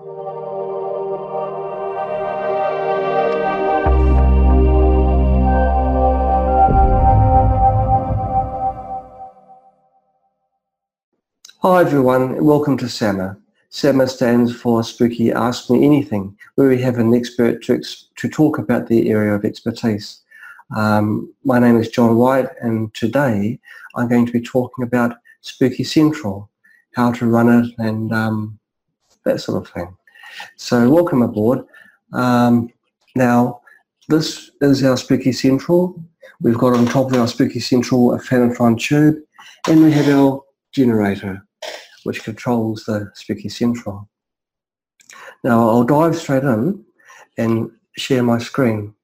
Hi everyone, welcome to SAMA. SAMA stands for Spooky Ask Me Anything, where we have an expert to, to talk about their area of expertise. Um, my name is John White and today I'm going to be talking about Spooky Central, how to run it and um, that sort of thing. So welcome aboard. Um, now this is our Spooky Central. We've got on top of our Spooky Central a Phanatron tube and we have our generator which controls the Spooky Central. Now I'll dive straight in and share my screen.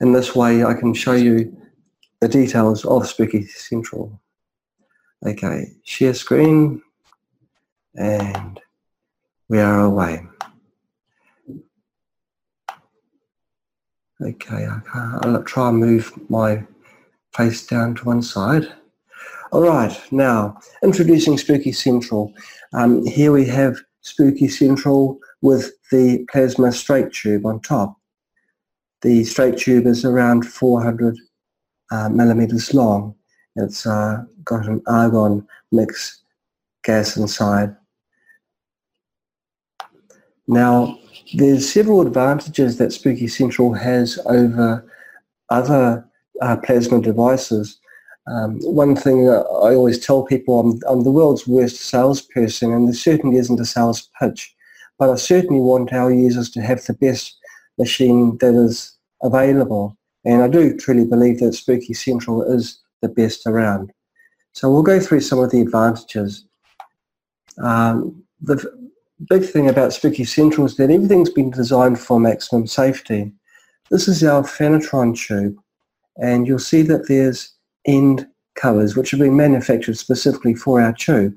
In this way I can show you the details of Spooky Central. Okay, share screen and we are away. Okay, I'll try and move my face down to one side. All right, now introducing Spooky Central. Um, here we have Spooky Central with the plasma straight tube on top. The straight tube is around 400 uh, millimeters long. It's uh, got an argon mix gas inside. Now, there's several advantages that Spooky Central has over other uh, plasma devices. Um, one thing I always tell people, I'm, I'm the world's worst salesperson and there certainly isn't a sales pitch, but I certainly want our users to have the best machine that is available. And I do truly believe that Spooky Central is the best around. So we'll go through some of the advantages. Um, the big thing about Spooky Central is that everything's been designed for maximum safety. This is our Phanatron tube, and you'll see that there's end covers which have been manufactured specifically for our tube.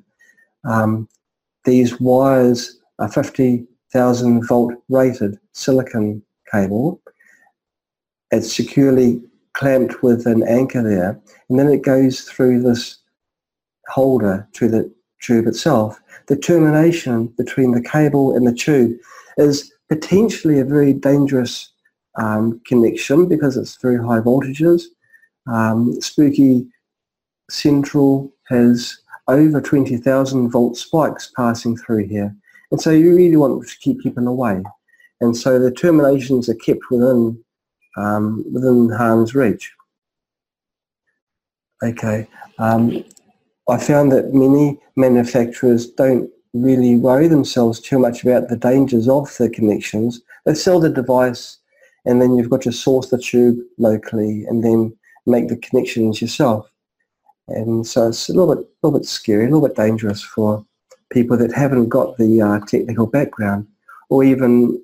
Um, these wires are 50,000 volt rated silicon cable. It's securely clamped with an anchor there and then it goes through this holder to the tube itself. The termination between the cable and the tube is potentially a very dangerous um, connection because it's very high voltages um, Spooky Central has over 20,000 volt spikes passing through here. And so you really want to keep people away. And so the terminations are kept within, um, within harm's reach. Okay. Um, I found that many manufacturers don't really worry themselves too much about the dangers of the connections. They sell the device and then you've got to source the tube locally and then make the connections yourself. And so it's a little bit, little bit scary, a little bit dangerous for people that haven't got the uh, technical background or even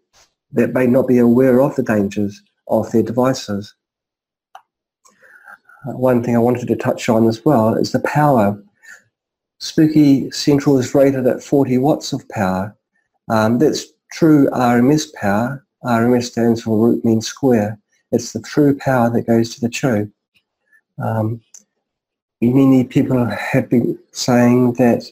that may not be aware of the dangers of their devices. Uh, one thing I wanted to touch on as well is the power. Spooky Central is rated at 40 watts of power. Um, that's true RMS power. RMS stands for root mean square. It's the true power that goes to the tube. Um, many people have been saying that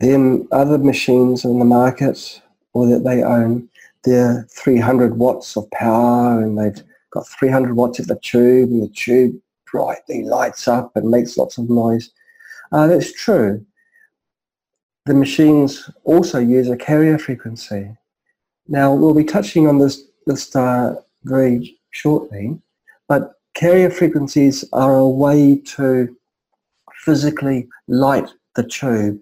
then other machines on the market or that they own, they're 300 watts of power and they've got 300 watts of the tube and the tube brightly lights up and makes lots of noise. Uh, that's true. The machines also use a carrier frequency. Now we'll be touching on this, this uh, very shortly, but Carrier frequencies are a way to physically light the tube.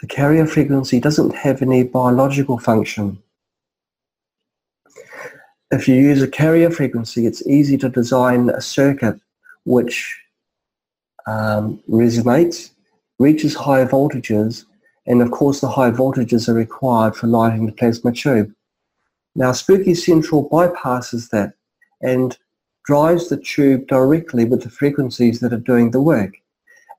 The carrier frequency doesn't have any biological function. If you use a carrier frequency, it's easy to design a circuit which um, resonates, reaches high voltages, and of course the high voltages are required for lighting the plasma tube. Now Spooky Central bypasses that and drives the tube directly with the frequencies that are doing the work.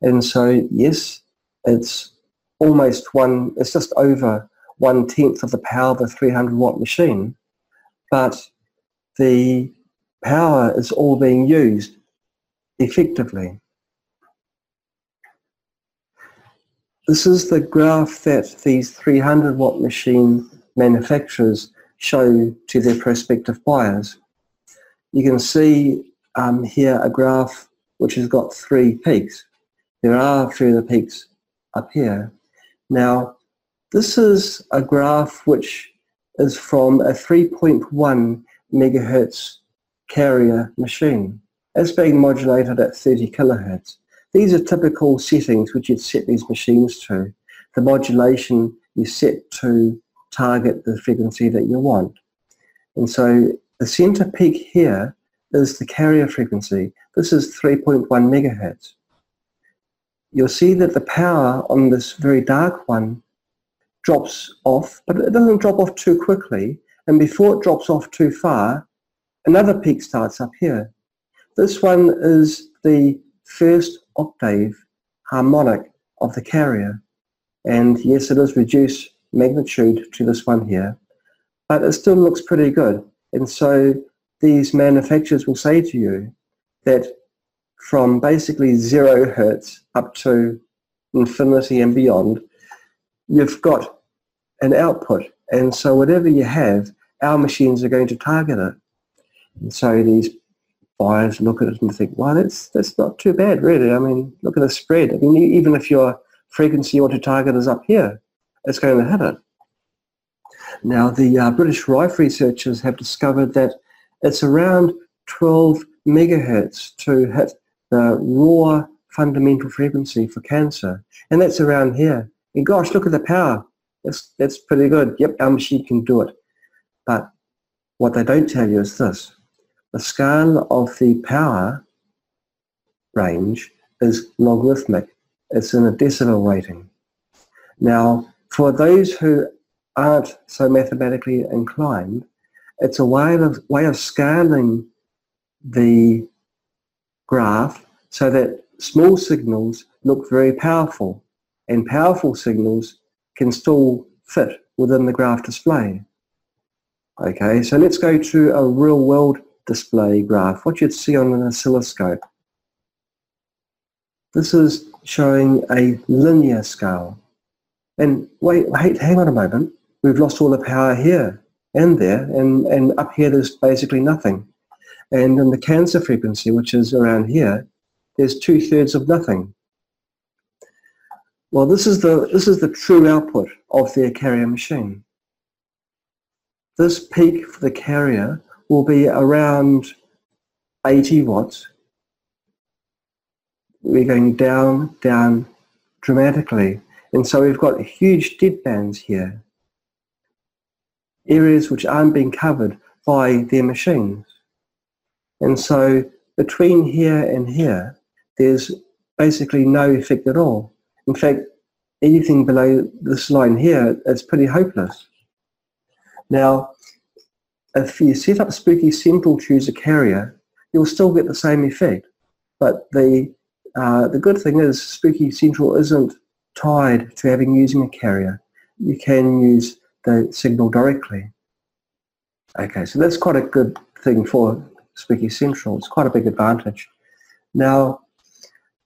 And so, yes, it's almost one, it's just over one tenth of the power of a 300 watt machine, but the power is all being used effectively. This is the graph that these 300 watt machine manufacturers show to their prospective buyers. You can see um, here a graph which has got three peaks. There are further peaks up here. Now, this is a graph which is from a 3.1 megahertz carrier machine. It's being modulated at 30 kilohertz. These are typical settings which you'd set these machines to. The modulation you set to target the frequency that you want. And so the center peak here is the carrier frequency. This is 3.1 megahertz. You'll see that the power on this very dark one drops off, but it doesn't drop off too quickly. And before it drops off too far, another peak starts up here. This one is the first octave harmonic of the carrier. And yes, it is reduced magnitude to this one here, but it still looks pretty good. And so these manufacturers will say to you that from basically zero hertz up to infinity and beyond, you've got an output. And so whatever you have, our machines are going to target it. And so these buyers look at it and think, well, that's, that's not too bad, really. I mean, look at the spread. I mean, even if your frequency you want to target is up here, it's going to hit it. Now, the uh, British Rife researchers have discovered that it's around 12 megahertz to hit the raw fundamental frequency for cancer. And that's around here. And gosh, look at the power. That's, that's pretty good. Yep, our machine can do it. But what they don't tell you is this. The scale of the power range is logarithmic. It's in a decibel rating. Now, for those who aren't so mathematically inclined, it's a way of, way of scaling the graph so that small signals look very powerful and powerful signals can still fit within the graph display. Okay, so let's go to a real world display graph, what you'd see on an oscilloscope. This is showing a linear scale. And wait, wait, hang on a moment. We've lost all the power here and there, and, and up here there's basically nothing. And in the cancer frequency, which is around here, there's two-thirds of nothing. Well, this is the this is the true output of their carrier machine. This peak for the carrier will be around 80 watts. We're going down, down dramatically. And so we've got huge dead bands here areas which aren't being covered by their machines. And so between here and here, there's basically no effect at all. In fact, anything below this line here is pretty hopeless. Now, if you set up Spooky Central to use a carrier, you'll still get the same effect. But the, uh, the good thing is Spooky Central isn't tied to having using a carrier. You can use the signal directly. Okay, so that's quite a good thing for Spooky Central. It's quite a big advantage. Now,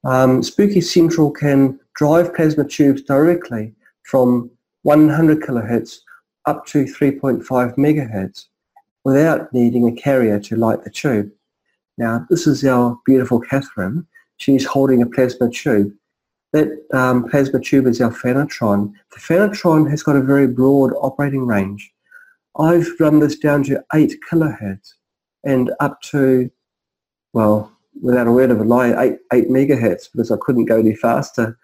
um, Spooky Central can drive plasma tubes directly from 100 kilohertz up to 3.5 megahertz without needing a carrier to light the tube. Now, this is our beautiful Catherine. She's holding a plasma tube that um, plasma tube is our Phanatron. The Phanatron has got a very broad operating range. I've run this down to 8 kilohertz and up to, well, without a word of a lie, 8, 8 megahertz because I couldn't go any faster.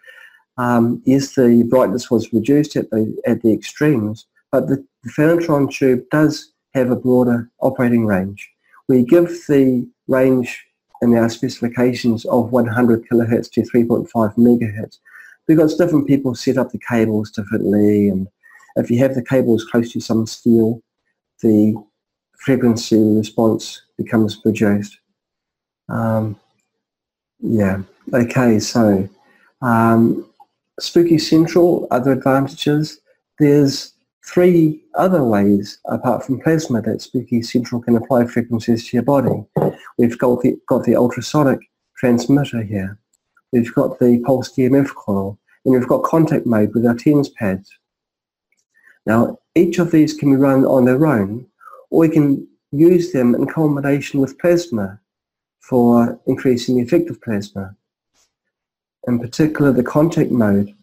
Um, yes, the brightness was reduced at the, at the extremes, but the, the tube does have a broader operating range. We give the range in our specifications of 100 kilohertz to 3.5 megahertz because different people set up the cables differently and if you have the cables close to some steel the frequency response becomes reduced. Um, yeah, okay, so um, Spooky Central, other advantages, there's three other ways apart from plasma that Spooky Central can apply frequencies to your body. We've got the, got the ultrasonic transmitter here. We've got the pulsed EMF coil and we've got contact mode with our TENS pads. Now, each of these can be run on their own, or we can use them in combination with plasma for increasing the effect of plasma. In particular, the contact mode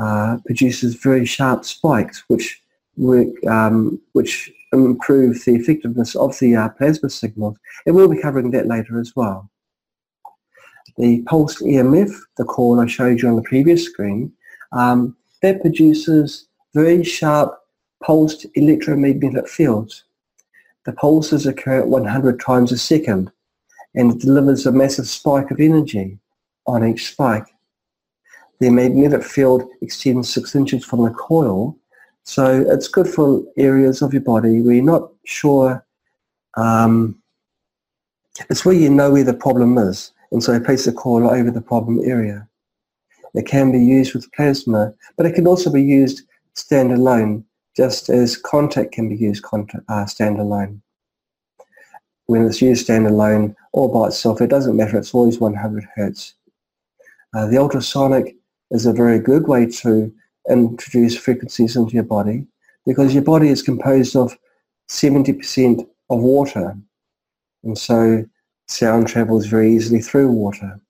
uh, produces very sharp spikes, which work, um, which improve the effectiveness of the uh, plasma signals, and we'll be covering that later as well. The pulsed EMF, the coil I showed you on the previous screen, um, that produces very sharp pulsed electromagnetic fields. The pulses occur at 100 times a second and it delivers a massive spike of energy on each spike. The magnetic field extends six inches from the coil, so it's good for areas of your body where you're not sure. Um, it's where you know where the problem is, and so place the coil over the problem area. It can be used with plasma, but it can also be used standalone, just as contact can be used contact, uh, standalone. When it's used standalone or by itself, it doesn't matter, it's always 100 hertz. Uh, the ultrasonic is a very good way to introduce frequencies into your body because your body is composed of 70% of water and so sound travels very easily through water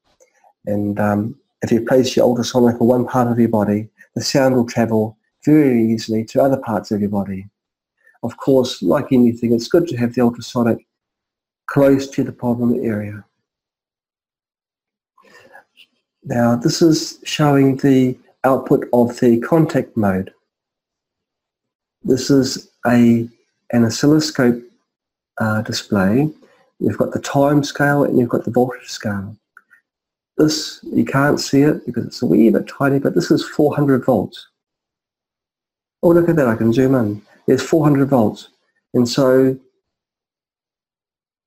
and um, if you place your ultrasonic on one part of your body the sound will travel very easily to other parts of your body. Of course, like anything, it's good to have the ultrasonic close to the problem area. Now this is showing the output of the contact mode. This is a an oscilloscope uh, display. You've got the time scale and you've got the voltage scale. This, you can't see it because it's a wee bit tiny, but this is 400 volts. Oh, look at that, I can zoom in. There's 400 volts. And so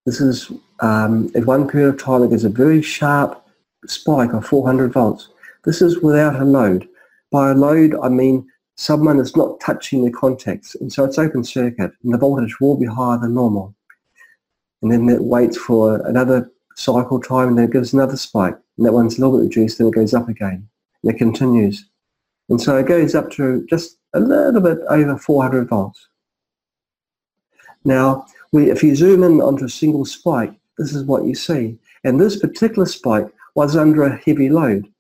this is, um, at one period of time, it gives a very sharp spike of 400 volts. This is without a load. By a load, I mean someone is not touching the contacts, and so it's open circuit, and the voltage will be higher than normal. And then it waits for another cycle time, and then it gives another spike, and that one's a little bit reduced, then it goes up again, and it continues. And so it goes up to just a little bit over 400 volts. Now, we, if you zoom in onto a single spike, this is what you see. And this particular spike was under a heavy load.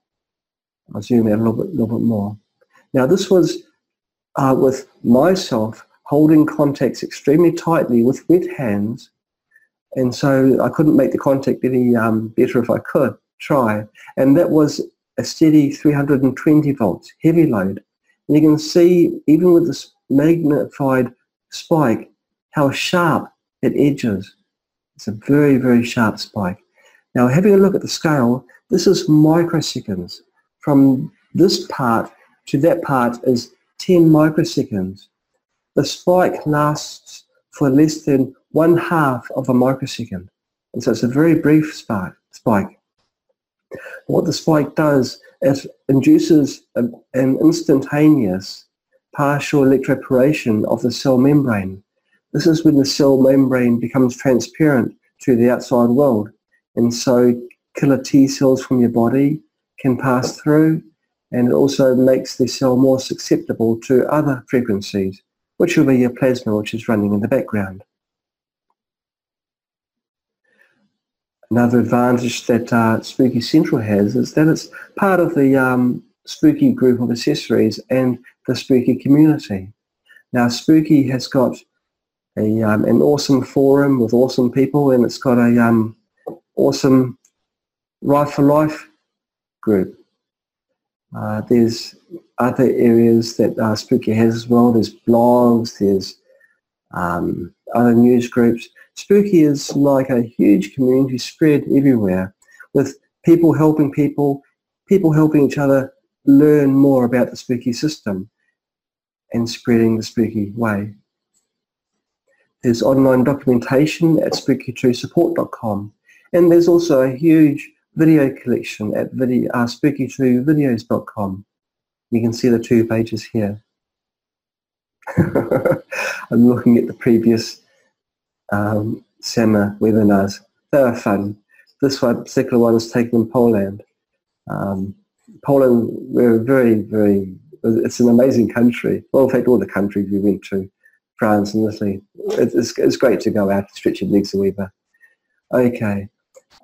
I'll zoom in a little bit, little bit more. Now, this was uh, with myself holding contacts extremely tightly with wet hands. And so I couldn't make the contact any um, better if I could try. And that was a steady 320 volts, heavy load. And you can see, even with this magnified spike, how sharp it edges. It's a very, very sharp spike. Now, having a look at the scale, this is microseconds. From this part to that part is 10 microseconds. The spike lasts for less than one half of a microsecond. And so it's a very brief spike. What the spike does it induces an instantaneous partial electroporation of the cell membrane. This is when the cell membrane becomes transparent to the outside world. And so killer T cells from your body can pass through and it also makes the cell more susceptible to other frequencies, which will be your plasma, which is running in the background. Another advantage that uh, Spooky Central has is that it's part of the um, Spooky group of accessories and the Spooky community. Now Spooky has got a, um, an awesome forum with awesome people and it's got a um, awesome Right for Life group. Uh, there's other areas that uh, Spooky has as well. There's blogs, there's um, other news groups. Spooky is like a huge community spread everywhere with people helping people, people helping each other learn more about the spooky system and spreading the spooky way. There's online documentation at spooky2support.com and there's also a huge video collection at video, uh, spooky2videos.com. You can see the two pages here. I'm looking at the previous um, SAMA webinars. They were fun. This one, particular one is taken in Poland. Um, Poland, we're very, very, it's an amazing country. Well, in fact, all the countries we went to, France and Italy, it's, it's great to go out and stretch your legs a wee bit. Okay,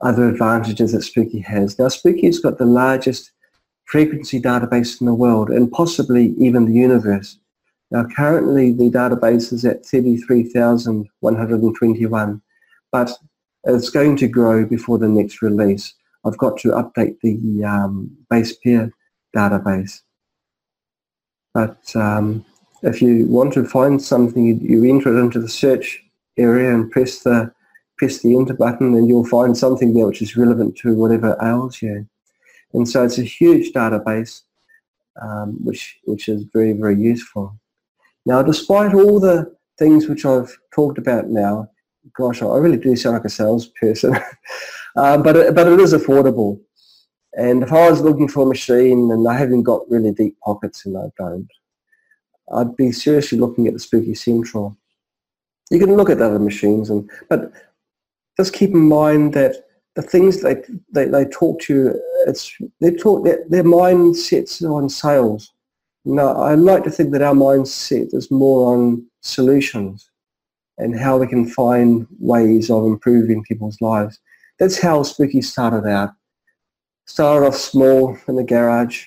other advantages that Spooky has. Now, Spooky's got the largest frequency database in the world and possibly even the universe. Now, currently the database is at 33,121, but it's going to grow before the next release. I've got to update the um, base pair database. But um, if you want to find something, you, you enter it into the search area and press the press the enter button and you'll find something there which is relevant to whatever ails you. And so it's a huge database um, which, which is very, very useful. Now, despite all the things which I've talked about now, gosh, I really do sound like a salesperson, um, but, it, but it is affordable. And if I was looking for a machine and I haven't got really deep pockets and I don't, I'd be seriously looking at the Spooky Central. You can look at other machines, and but just keep in mind that the things they they, they talk to you, it's they talk their, their mind sets on sales. Now, I like to think that our mindset is more on solutions and how we can find ways of improving people's lives. That's how Spooky started out. Started off small in the garage.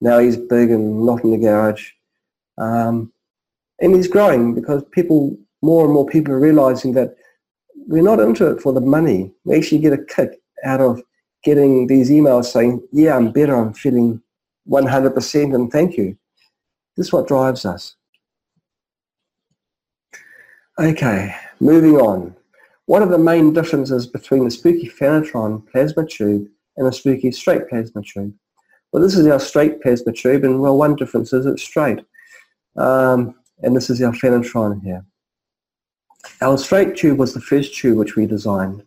Now he's big and not in the garage. Um, and he's growing because people, more and more people are realizing that we're not into it for the money. We actually get a kick out of getting these emails saying, yeah, I'm better, I'm feeling 100% and thank you. This is what drives us. Okay, moving on. What are the main differences between the Spooky Phanatron plasma tube and a Spooky straight plasma tube? Well, this is our straight plasma tube, and well, one difference is it's straight. Um, and this is our Phanatron here. Our straight tube was the first tube which we designed.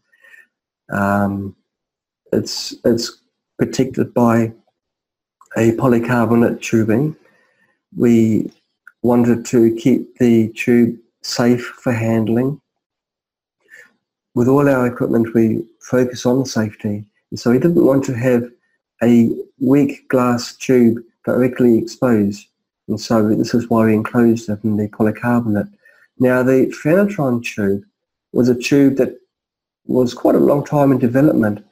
Um, it's, it's protected by a polycarbonate tubing. We wanted to keep the tube safe for handling. With all our equipment, we focus on safety. And so we didn't want to have a weak glass tube directly exposed. And so this is why we enclosed it in the polycarbonate. Now the Phanatron tube was a tube that was quite a long time in development.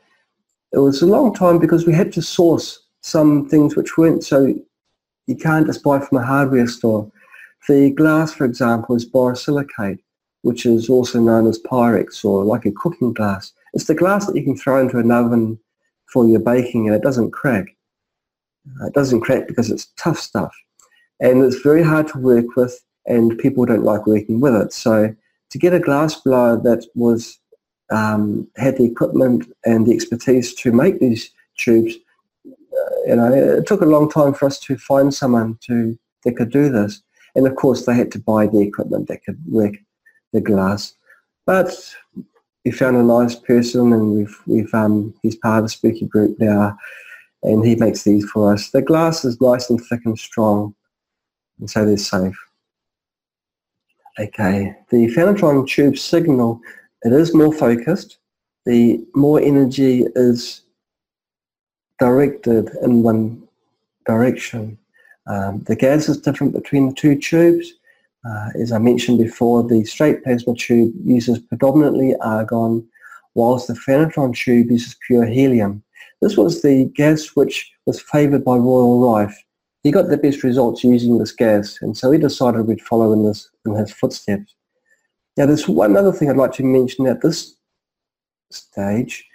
It was a long time because we had to source some things which weren't so you can't just buy from a hardware store. The glass, for example, is borosilicate, which is also known as Pyrex or like a cooking glass. It's the glass that you can throw into an oven for your baking and it doesn't crack. Uh, it doesn't crack because it's tough stuff. And it's very hard to work with and people don't like working with it. So to get a glass blower that was um, had the equipment and the expertise to make these tubes, uh, you know, it took a long time for us to find someone to that could do this. And of course, they had to buy the equipment that could work the glass. But we found a nice person, and we've we've um, he's part of the Spooky group now, and he makes these for us. The glass is nice and thick and strong, and so they're safe. Okay, the Phanatron tube signal, it is more focused. The more energy is directed in one direction. Um, the gas is different between the two tubes. Uh, as I mentioned before, the straight plasma tube uses predominantly argon, whilst the Phanatron tube uses pure helium. This was the gas which was favoured by Royal Rife he got the best results using this gas, and so he decided we'd follow in, this, in his footsteps. Now, there's one other thing I'd like to mention at this stage.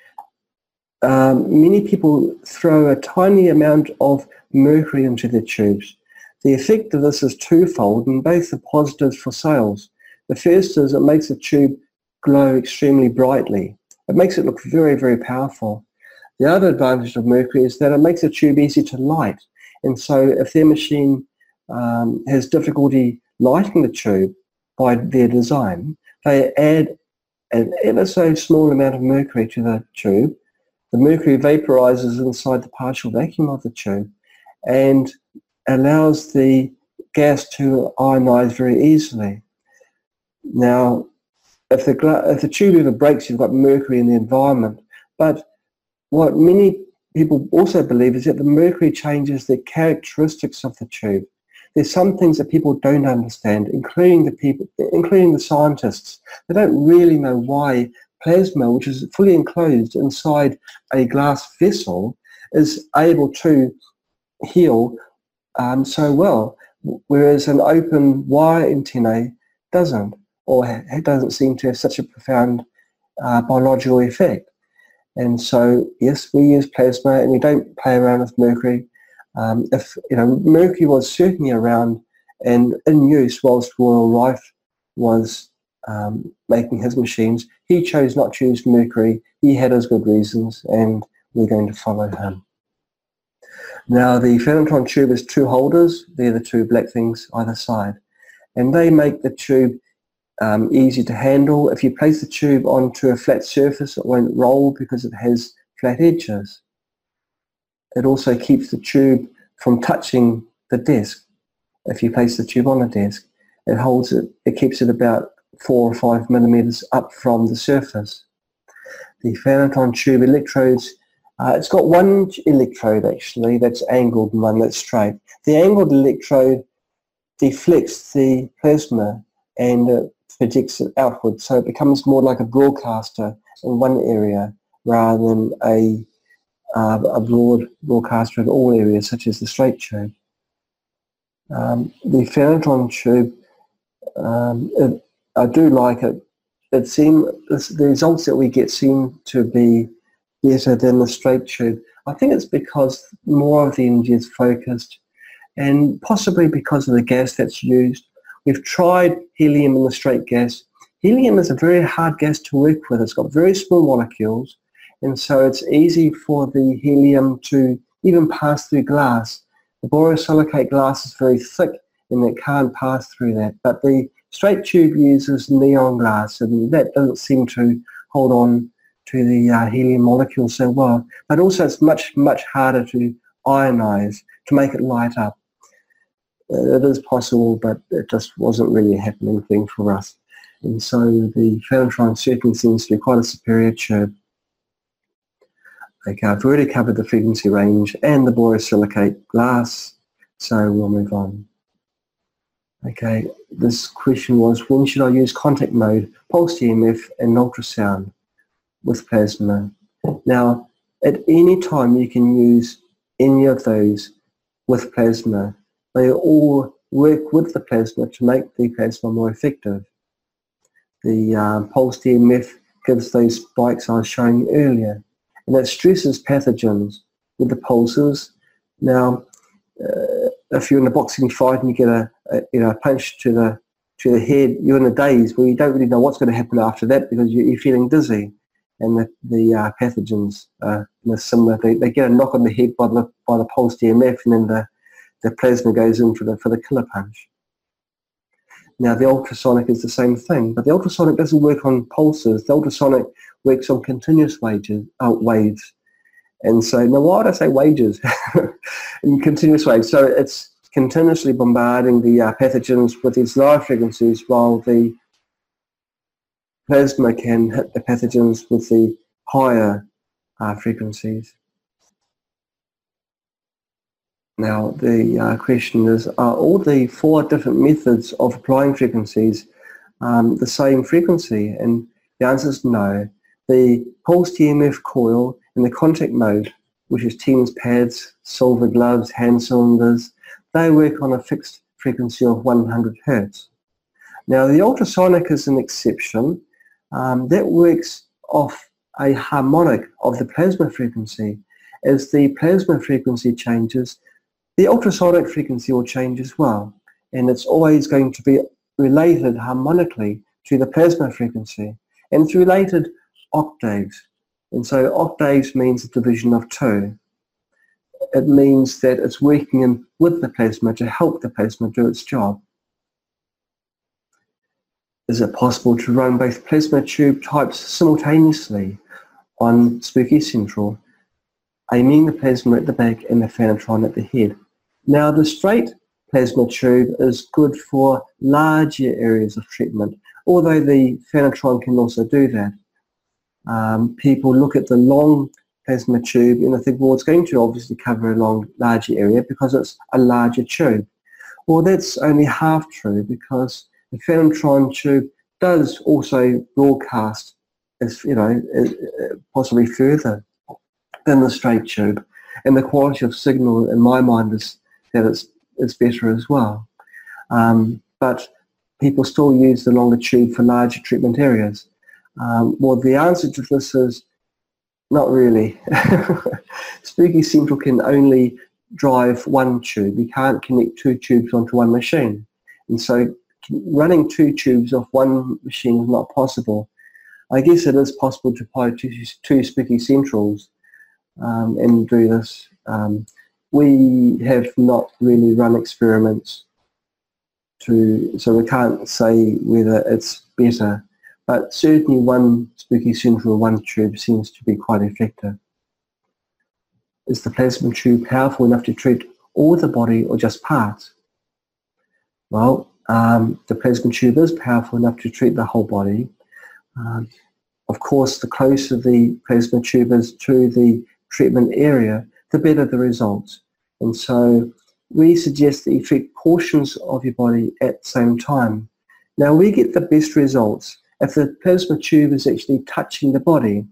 Um, many people throw a tiny amount of mercury into their tubes. The effect of this is twofold, and both are positives for sales. The first is it makes the tube glow extremely brightly. It makes it look very, very powerful. The other advantage of mercury is that it makes the tube easy to light. And so if their machine um, has difficulty lighting the tube by their design, they add an ever so small amount of mercury to the tube. The mercury vaporizes inside the partial vacuum of the tube and allows the gas to ionize very easily. Now, if the, if the tube ever breaks, you've got mercury in the environment. But what many people also believe is that the mercury changes the characteristics of the tube. There's some things that people don't understand, including the people, including the scientists. They don't really know why plasma, which is fully enclosed inside a glass vessel, is able to heal um, so well, whereas an open wire antennae doesn't, or it doesn't seem to have such a profound uh, biological effect. And so, yes, we use plasma and we don't play around with mercury. Um, if, you know, mercury was certainly around and in use whilst Royal Rife was um, making his machines. He chose not to use mercury. He had his good reasons and we're going to follow him. Now the Phanatron tube has two holders. They're the two black things either side. And they make the tube um, easy to handle. If you place the tube onto a flat surface, it won't roll because it has flat edges. It also keeps the tube from touching the desk. If you place the tube on a desk, it holds it, it keeps it about four or five millimeters up from the surface. The Phanatron tube electrodes, uh, it's got one electrode actually that's angled and one that's straight. The angled electrode deflects the plasma and uh, projects it outward. So it becomes more like a broadcaster in one area rather than a, uh, a broad broadcaster in all areas, such as the straight tube. Um, the Phanatron tube, um, it, I do like it. It seem the results that we get seem to be better than the straight tube. I think it's because more of the energy is focused and possibly because of the gas that's used We've tried helium in the straight gas. Helium is a very hard gas to work with. It's got very small molecules and so it's easy for the helium to even pass through glass. The borosilicate glass is very thick and it can't pass through that. But the straight tube uses neon glass and that doesn't seem to hold on to the uh, helium molecule so well. But also it's much, much harder to ionize, to make it light up it is possible, but it just wasn't really a happening thing for us. And so the Phanatron certainly seems to be quite a superior chip. Okay, I've already covered the frequency range and the borosilicate glass, so we'll move on. Okay, this question was, when should I use contact mode, pulse EMF and ultrasound with plasma? Now, at any time you can use any of those with plasma they all work with the plasma to make the plasma more effective. The um, pulsed EMF gives those spikes I was showing you earlier, and it stresses pathogens with the pulses. Now, uh, if you're in a boxing fight and you get a, a, you know a punch to the to the head, you're in a daze where you don't really know what's going to happen after that because you're, you're feeling dizzy. And the, the uh, pathogens are similar. They, they get a knock on the head by the by the pulsed EMF, and then the the plasma goes in for the, for the killer punch. Now the ultrasonic is the same thing, but the ultrasonic doesn't work on pulses. The ultrasonic works on continuous wages, uh, waves. And so, now why would I say wages? in continuous waves. So it's continuously bombarding the uh, pathogens with these lower frequencies while the plasma can hit the pathogens with the higher uh, frequencies. Now, the uh, question is, are all the four different methods of applying frequencies um, the same frequency? And the answer is no. The pulsed EMF coil in the contact mode, which is TENS pads, silver gloves, hand cylinders, they work on a fixed frequency of 100 hertz. Now, the ultrasonic is an exception. Um, that works off a harmonic of the plasma frequency. As the plasma frequency changes, the ultrasonic frequency will change as well, and it's always going to be related harmonically to the plasma frequency, and it's related octaves. And so octaves means a division of two. It means that it's working in with the plasma to help the plasma do its job. Is it possible to run both plasma tube types simultaneously on Spooky Central, aiming the plasma at the back and the Phanatron at the head? Now the straight plasma tube is good for larger areas of treatment, although the Phanatron can also do that. Um, people look at the long plasma tube and I think, well, it's going to obviously cover a long, larger area because it's a larger tube. Well, that's only half true because the Phanatron tube does also broadcast, as you know, possibly further than the straight tube, and the quality of signal, in my mind, is that it's it's better as well. Um, but people still use the longer tube for larger treatment areas. Um, well, the answer to this is not really. Spooky Central can only drive one tube. You can't connect two tubes onto one machine. And so running two tubes off one machine is not possible. I guess it is possible to apply two, two Spooky Centrals um, and do this. Um, we have not really run experiments to, so we can't say whether it's better but certainly one spooky central one tube seems to be quite effective. Is the plasma tube powerful enough to treat all the body or just parts? Well, um, the plasma tube is powerful enough to treat the whole body. Um, of course, the closer the plasma tube is to the treatment area, the better the results. And so we suggest that you treat portions of your body at the same time. Now we get the best results if the plasma tube is actually touching the body.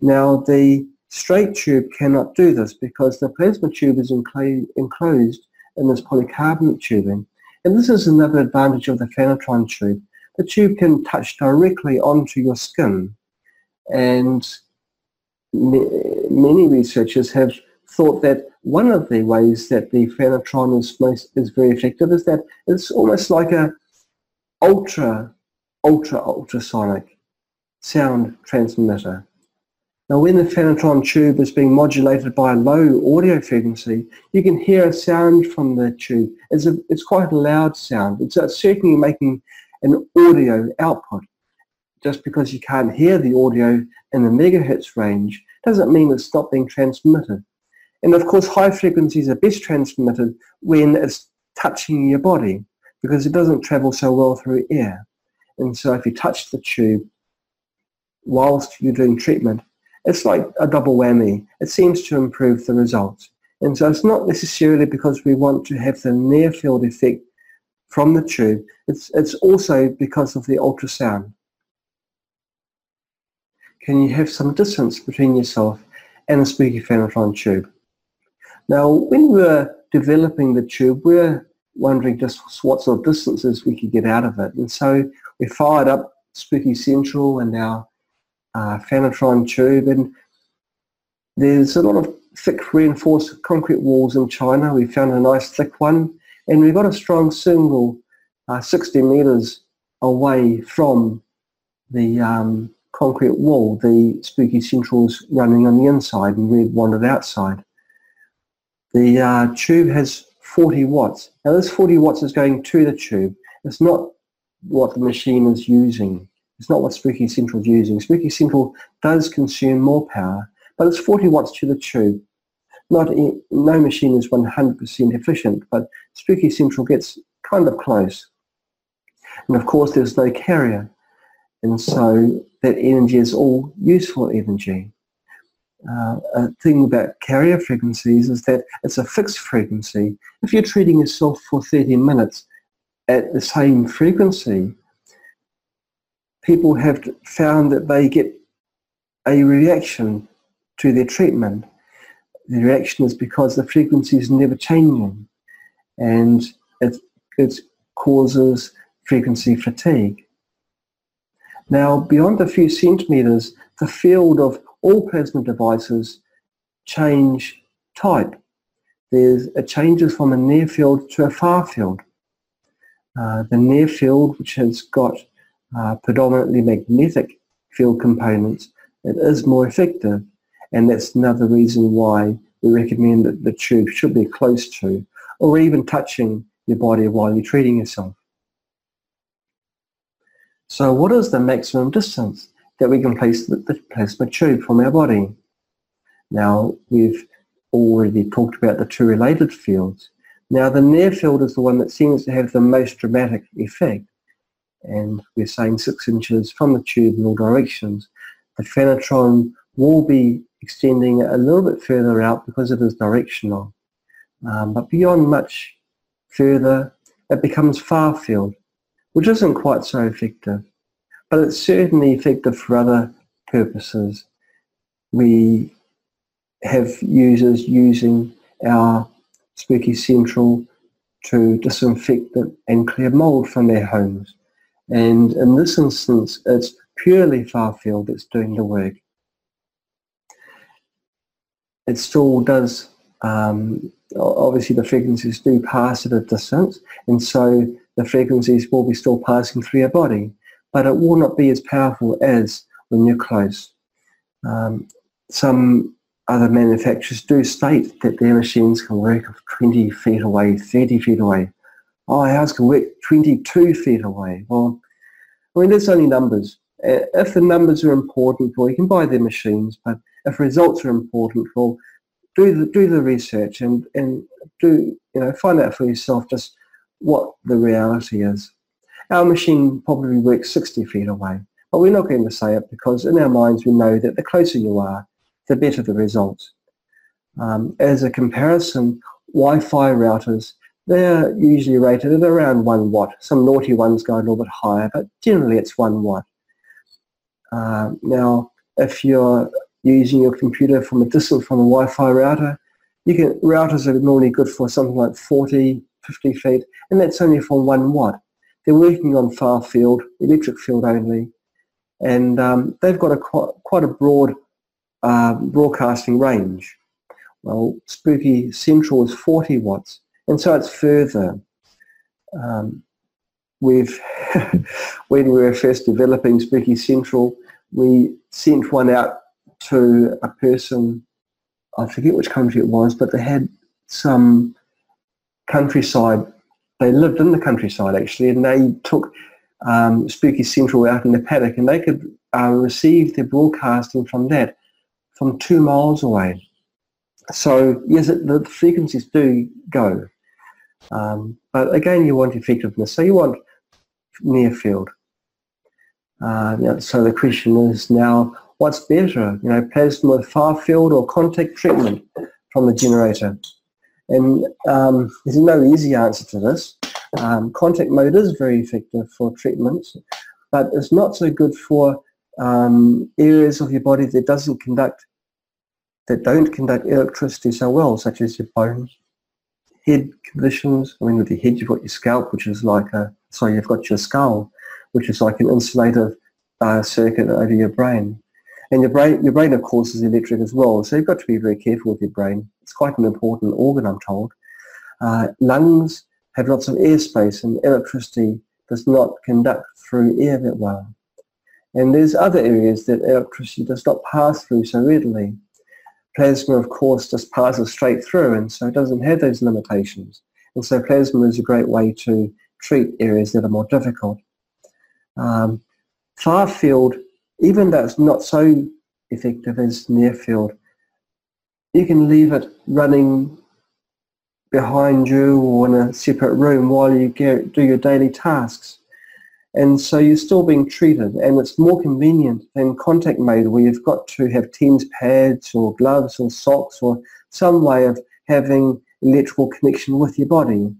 Now the straight tube cannot do this because the plasma tube is enclosed in this polycarbonate tubing. And this is another advantage of the Phanatron tube. The tube can touch directly onto your skin. And many researchers have thought that one of the ways that the Phanatron is, most, is very effective is that it's almost like a ultra ultra ultrasonic sound transmitter. Now when the Phanatron tube is being modulated by a low audio frequency, you can hear a sound from the tube. It's, a, it's quite a loud sound. It's, it's certainly making an audio output. Just because you can't hear the audio in the megahertz range doesn't mean it's not being transmitted. And of course high frequencies are best transmitted when it's touching your body because it doesn't travel so well through air. And so if you touch the tube whilst you're doing treatment, it's like a double whammy. It seems to improve the results. And so it's not necessarily because we want to have the near field effect from the tube. It's, it's also because of the ultrasound. Can you have some distance between yourself and a spooky Phanatron tube? Now, when we were developing the tube, we we're wondering just what sort of distances we could get out of it. And so we fired up Spooky Central and our uh, Phanatron tube and there's a lot of thick reinforced concrete walls in China. We found a nice thick one and we got a strong signal uh, 60 meters away from the um, concrete wall. The Spooky Central's running on the inside and we wandered outside. The uh, tube has 40 watts. Now this 40 watts is going to the tube. It's not what the machine is using. It's not what Spooky Central is using. Spooky Central does consume more power, but it's 40 watts to the tube. Not no machine is 100% efficient, but Spooky Central gets kind of close. And of course, there's no carrier, and so that energy is all useful energy. Uh, a thing about carrier frequencies is that it's a fixed frequency. If you're treating yourself for 30 minutes, at the same frequency, people have found that they get a reaction to their treatment. The reaction is because the frequency is never changing and it, it causes frequency fatigue. Now, beyond a few centimeters, the field of all plasma devices change type. There's, it changes from a near field to a far field. Uh, the near field, which has got uh, predominantly magnetic field components, it is more effective. And that's another reason why we recommend that the tube should be close to or even touching your body while you're treating yourself. So what is the maximum distance that we can place the, plasma tube from our body? Now, we've already talked about the two related fields. Now the near field is the one that seems to have the most dramatic effect and we're saying six inches from the tube in all directions. The Phanatron will be extending a little bit further out because it is directional. Um, but beyond much further, it becomes far field, which isn't quite so effective. But it's certainly effective for other purposes. We have users using our Spooky Central to disinfect and clear mold from their homes. And in this instance, it's purely far field that's doing the work. It still does, um, obviously the frequencies do pass at a distance, and so the frequencies will be still passing through your body, but it will not be as powerful as when you're close. Um, some other manufacturers do state that their machines can work 20 feet away, 30 feet away. Oh, ours can work 22 feet away. Well, I mean, there's only numbers. If the numbers are important, well, you can buy their machines, but if results are important, well, do the, do the research and, and do, you know, find out for yourself just what the reality is. Our machine probably works 60 feet away, but we're not going to say it because in our minds we know that the closer you are, the better the results. Um, as a comparison, Wi-Fi routers, they're usually rated at around 1 watt. Some naughty ones go a little bit higher, but generally it's 1 watt. Uh, now, if you're using your computer from a distance from a Wi-Fi router, you can, routers are normally good for something like 40, 50 feet, and that's only for 1 watt. They're working on far field, electric field only, and um, they've got a quite, quite a broad uh, broadcasting range. Well, Spooky Central is 40 watts, and so it's further. Um, we've, when we were first developing Spooky Central, we sent one out to a person, I forget which country it was, but they had some countryside, they lived in the countryside actually, and they took um, Spooky Central out in the paddock and they could uh, receive their broadcasting from that from two miles away. So yes, the frequencies do go. Um, but again, you want effectiveness. So you want near field. Uh, so the question is now, what's better? You know, plasma far field or contact treatment from the generator? And um, there's no easy answer to this. Um, contact mode is very effective for treatments, but it's not so good for um, areas of your body that doesn't conduct that don't conduct electricity so well, such as your bones, head conditions. I mean, with your head, you've got your scalp, which is like a, sorry, you've got your skull, which is like an insulative uh, circuit over your brain. And your brain, your brain, of course, is electric as well. So you've got to be very careful with your brain. It's quite an important organ, I'm told. Uh, lungs have lots of airspace, and electricity does not conduct through air that well. And there's other areas that electricity does not pass through so readily. Plasma, of course, just passes straight through, and so it doesn't have those limitations. And so plasma is a great way to treat areas that are more difficult. Um, far field, even though it's not so effective as near field, you can leave it running behind you or in a separate room while you get, do your daily tasks. And so you're still being treated and it's more convenient than contact mode where you've got to have TENS pads or gloves or socks or some way of having electrical connection with your body.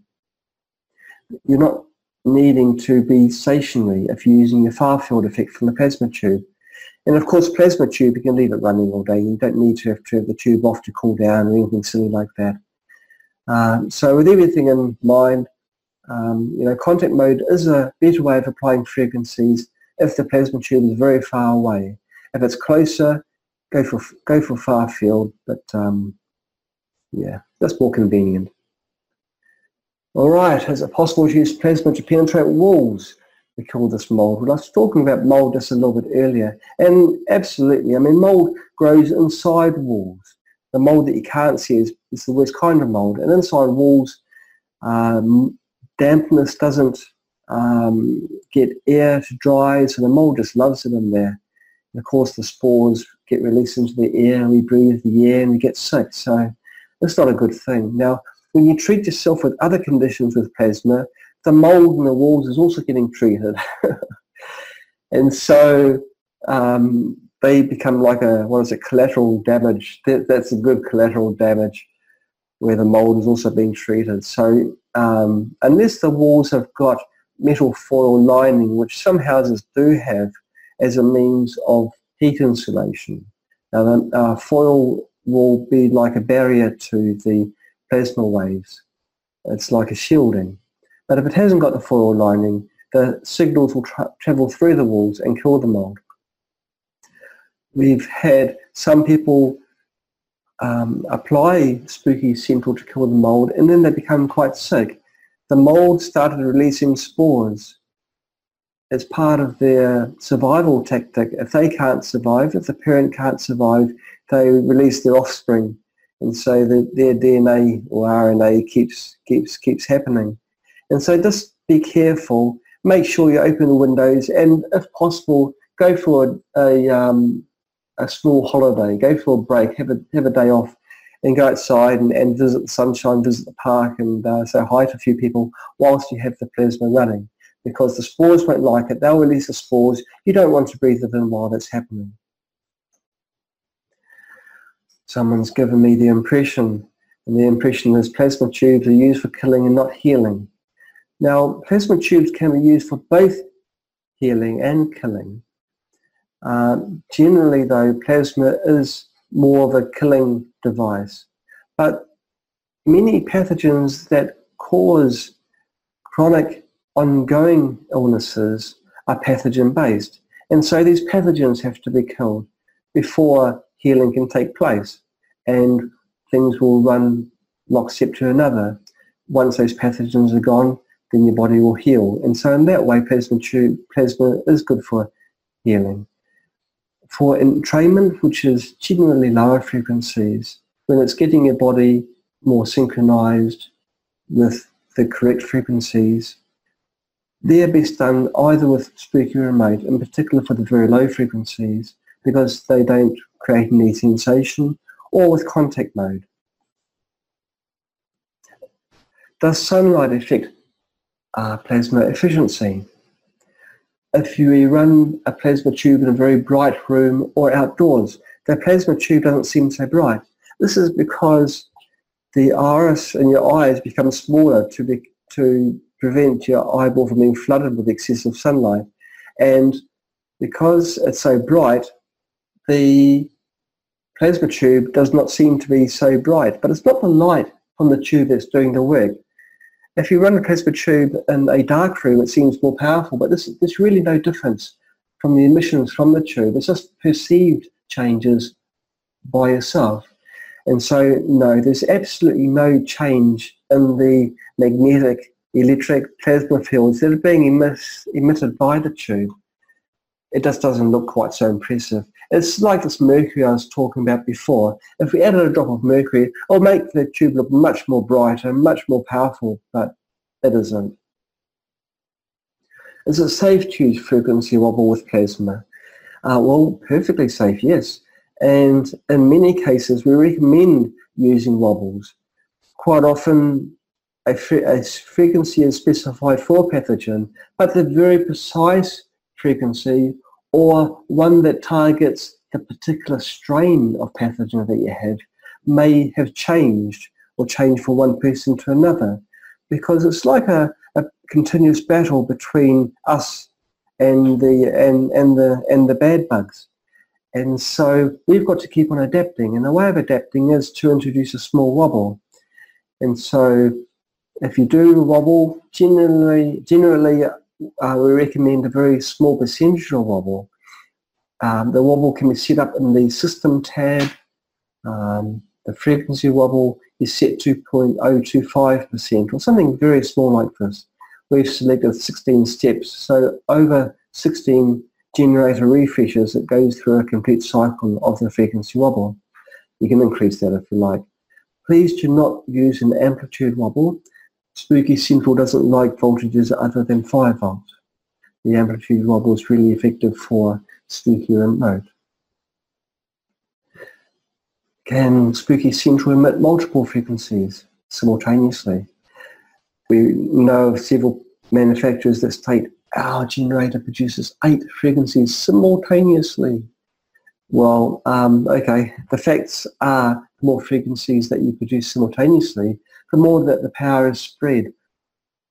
You're not needing to be stationary if you're using your far field effect from the plasma tube. And of course, plasma tube, you can leave it running all day. You don't need to have to have the tube off to cool down or anything silly like that. Um, so with everything in mind, um, you know, contact mode is a better way of applying frequencies if the plasma tube is very far away. If it's closer, go for go for far field, but um, yeah, that's more convenient. All right, is it possible to use plasma to penetrate walls? We call this mold. Well, I was talking about mold just a little bit earlier, and absolutely, I mean, mold grows inside walls. The mold that you can't see is, is the worst kind of mold, and inside walls, um, dampness doesn't um, get air to dry, so the mold just loves it in there. And of course, the spores get released into the air, we breathe the air, and we get sick. So it's not a good thing. Now, when you treat yourself with other conditions with plasma, the mold in the walls is also getting treated. and so um, they become like a, what is it, collateral damage. That, that's a good collateral damage where the mold is also being treated. So um, unless the walls have got metal foil lining, which some houses do have as a means of heat insulation. Now the uh, foil will be like a barrier to the plasma waves. It's like a shielding. But if it hasn't got the foil lining, the signals will tra travel through the walls and kill the mold. We've had some people um, apply Spooky Central to kill the mold and then they become quite sick. The mold started releasing spores as part of their survival tactic. If they can't survive, if the parent can't survive, they release their offspring and so the, their DNA or RNA keeps keeps keeps happening. And so just be careful. Make sure you open the windows, and if possible, go for a, a, um, a small holiday. Go for a break. Have a have a day off, and go outside and, and visit the sunshine, visit the park, and uh, say hi to a few people whilst you have the plasma running. Because the spores won't like it. They'll release the spores. You don't want to breathe them in while that's happening someone's given me the impression, and the impression is plasma tubes are used for killing and not healing. Now, plasma tubes can be used for both healing and killing. Uh, generally, though, plasma is more of a killing device. But many pathogens that cause chronic ongoing illnesses are pathogen-based. And so these pathogens have to be killed before healing can take place and things will run lockstep to another. Once those pathogens are gone, then your body will heal. And so in that way, plasma, tube, plasma is good for healing. For entrainment, which is generally lower frequencies, when it's getting your body more synchronized with the correct frequencies, they're best done either with spooky remote, in particular for the very low frequencies, because they don't create any sensation, or with contact mode. Does sunlight affect uh, plasma efficiency? If you run a plasma tube in a very bright room or outdoors, the plasma tube doesn't seem so bright. This is because the iris in your eyes becomes smaller to, be, to prevent your eyeball from being flooded with excessive sunlight. And because it's so bright, the plasma tube does not seem to be so bright, but it's not the light from the tube that's doing the work. If you run a plasma tube in a dark room, it seems more powerful, but there's, there's really no difference from the emissions from the tube. It's just perceived changes by yourself. And so, no, there's absolutely no change in the magnetic electric plasma fields that are being emit, emitted by the tube. It just doesn't look quite so impressive. It's like this mercury I was talking about before. If we added a drop of mercury, it'll make the tube look much more brighter, much more powerful, but it isn't. Is it safe to use frequency wobble with plasma? Uh, well, perfectly safe, yes. And in many cases, we recommend using wobbles. Quite often, a, a frequency is specified for a pathogen, but the very precise frequency or one that targets the particular strain of pathogen that you have may have changed or changed from one person to another because it's like a, a continuous battle between us and the and, and the and the bad bugs. And so we've got to keep on adapting. And the way of adapting is to introduce a small wobble. And so if you do wobble, generally generally uh, we recommend a very small percentage of wobble. Um, the wobble can be set up in the system tab. Um, the frequency wobble is set to 0.025% or something very small like this. We've selected 16 steps, so over 16 generator refreshes it goes through a complete cycle of the frequency wobble. You can increase that if you like. Please do not use an amplitude wobble Spooky Central doesn't like voltages other than 5 volts. The amplitude wobble is really effective for spooky remote. Can Spooky Central emit multiple frequencies simultaneously? We know of several manufacturers that state our generator produces eight frequencies simultaneously. Well, um, okay, the facts are the more frequencies that you produce simultaneously, the more that the power is spread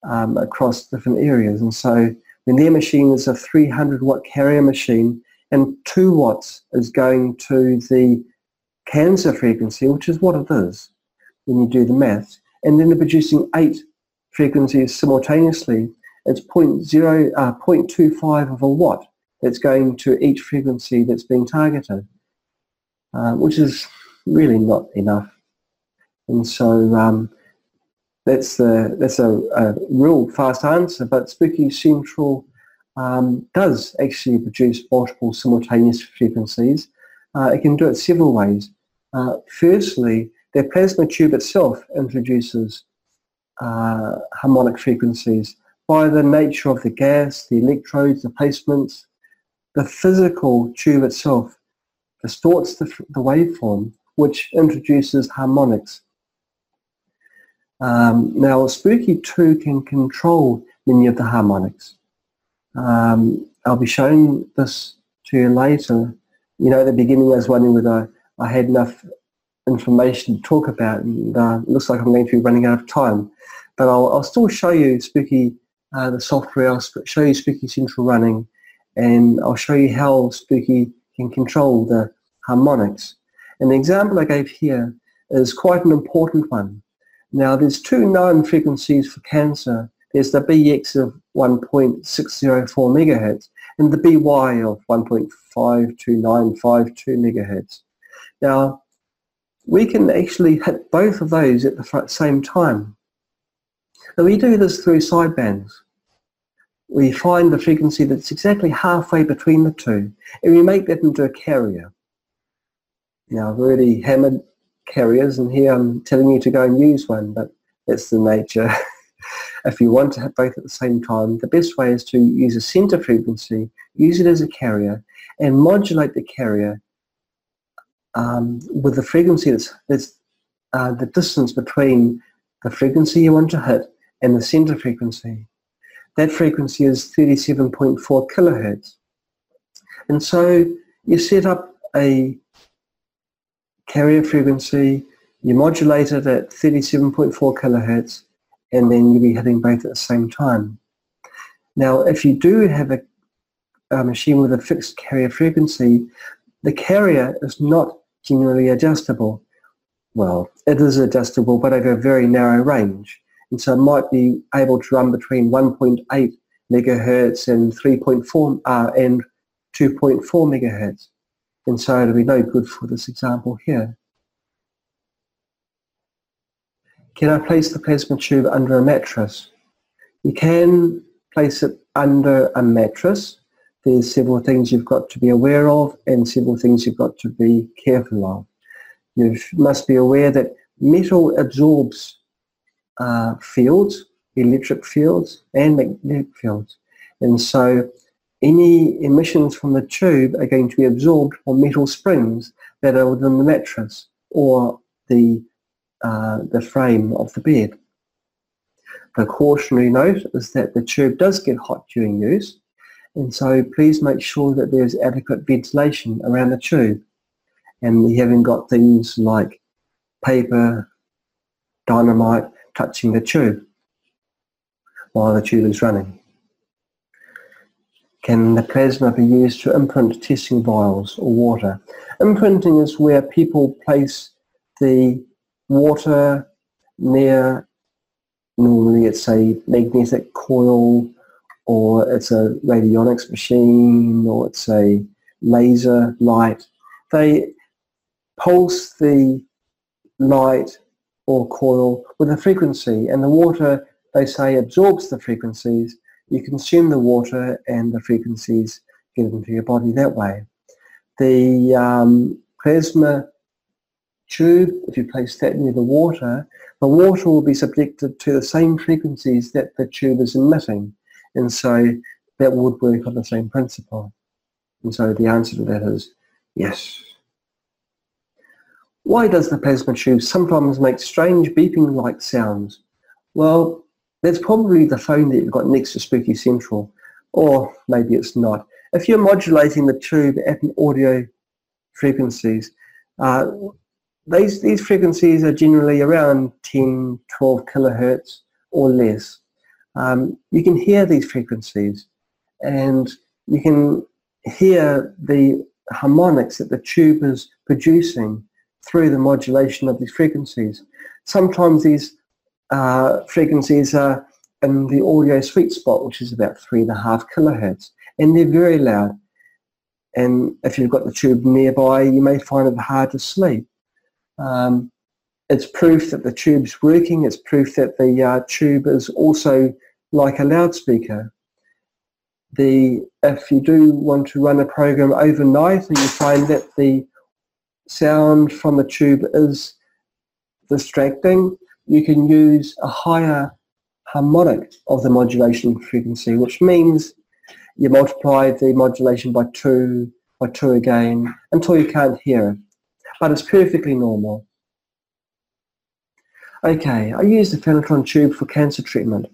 um, across different areas. And so when their machine is a 300 watt carrier machine and 2 watts is going to the cancer frequency, which is what it is when you do the maths, and then they're producing eight frequencies simultaneously, it's 0.0, uh, 0.25 of a watt that's going to each frequency that's being targeted, uh, which is really not enough. And so um, that's, a, that's a, a, real fast answer, but Spooky Central um, does actually produce multiple simultaneous frequencies. Uh, it can do it several ways. Uh, firstly, their plasma tube itself introduces uh, harmonic frequencies by the nature of the gas, the electrodes, the placements, the physical tube itself distorts the, the waveform, which introduces harmonics. Um, now, Spooky 2 can control many of the harmonics. Um, I'll be showing this to you later. You know, at the beginning I was wondering whether I had enough information to talk about, and uh, it looks like I'm going to be running out of time. But I'll, I'll still show you Spooky, uh, the software, I'll show you Spooky Central running, and I'll show you how Spooky can control the harmonics. And the example I gave here is quite an important one. Now there's two known frequencies for cancer. There's the BX of 1.604 megahertz and the BY of 1.52952 megahertz. Now we can actually hit both of those at the same time. And we do this through sidebands we find the frequency that's exactly halfway between the two, and we make that into a carrier. Now, I've already hammered carriers, and here I'm telling you to go and use one, but that's the nature. if you want to have both at the same time, the best way is to use a center frequency, use it as a carrier, and modulate the carrier um, with the frequency that's, that's uh, the distance between the frequency you want to hit and the center frequency that frequency is 37.4 kilohertz. And so you set up a carrier frequency, you modulate it at 37.4 kilohertz, and then you'll be hitting both at the same time. Now, if you do have a, a machine with a fixed carrier frequency, the carrier is not generally adjustable. Well, it is adjustable, but over a very narrow range and so it might be able to run between 1.8 megahertz and 3.4 uh, and 2.4 megahertz. And so it'll be no good for this example here. Can I place the plasma tube under a mattress? You can place it under a mattress. There's several things you've got to be aware of and several things you've got to be careful of. You must be aware that metal absorbs uh, fields, electric fields and magnetic fields. And so any emissions from the tube are going to be absorbed on metal springs that are within the mattress or the, uh, the frame of the bed. The cautionary note is that the tube does get hot during use and so please make sure that there's adequate ventilation around the tube and we haven't got things like paper, dynamite touching the tube while the tube is running? Can the plasma be used to imprint testing vials or water? Imprinting is where people place the water near, normally it's a magnetic coil or it's a radionics machine or it's a laser light. They pulse the light or coil with a frequency and the water they say absorbs the frequencies you consume the water and the frequencies get into your body that way. The um, plasma tube if you place that near the water the water will be subjected to the same frequencies that the tube is emitting. And so that would work on the same principle. And so the answer to that is yes. Why does the plasma tube sometimes make strange beeping-like sounds? Well, that's probably the phone that you've got next to Spooky Central, or maybe it's not. If you're modulating the tube at an audio frequencies. Uh, these, these frequencies are generally around 10, 12 kilohertz or less. Um, you can hear these frequencies and you can hear the harmonics that the tube is producing through the modulation of these frequencies. Sometimes these uh, frequencies are in the audio sweet spot, which is about three and a half kilohertz, and they're very loud. And if you've got the tube nearby, you may find it hard to sleep. Um, it's proof that the tube's working. It's proof that the uh, tube is also like a loudspeaker. The if you do want to run a program overnight and you find that the sound from the tube is distracting, you can use a higher harmonic of the modulation frequency, which means you multiply the modulation by two, by two again, until you can't hear it. But it's perfectly normal. Okay, I use the Phanatron tube for cancer treatment,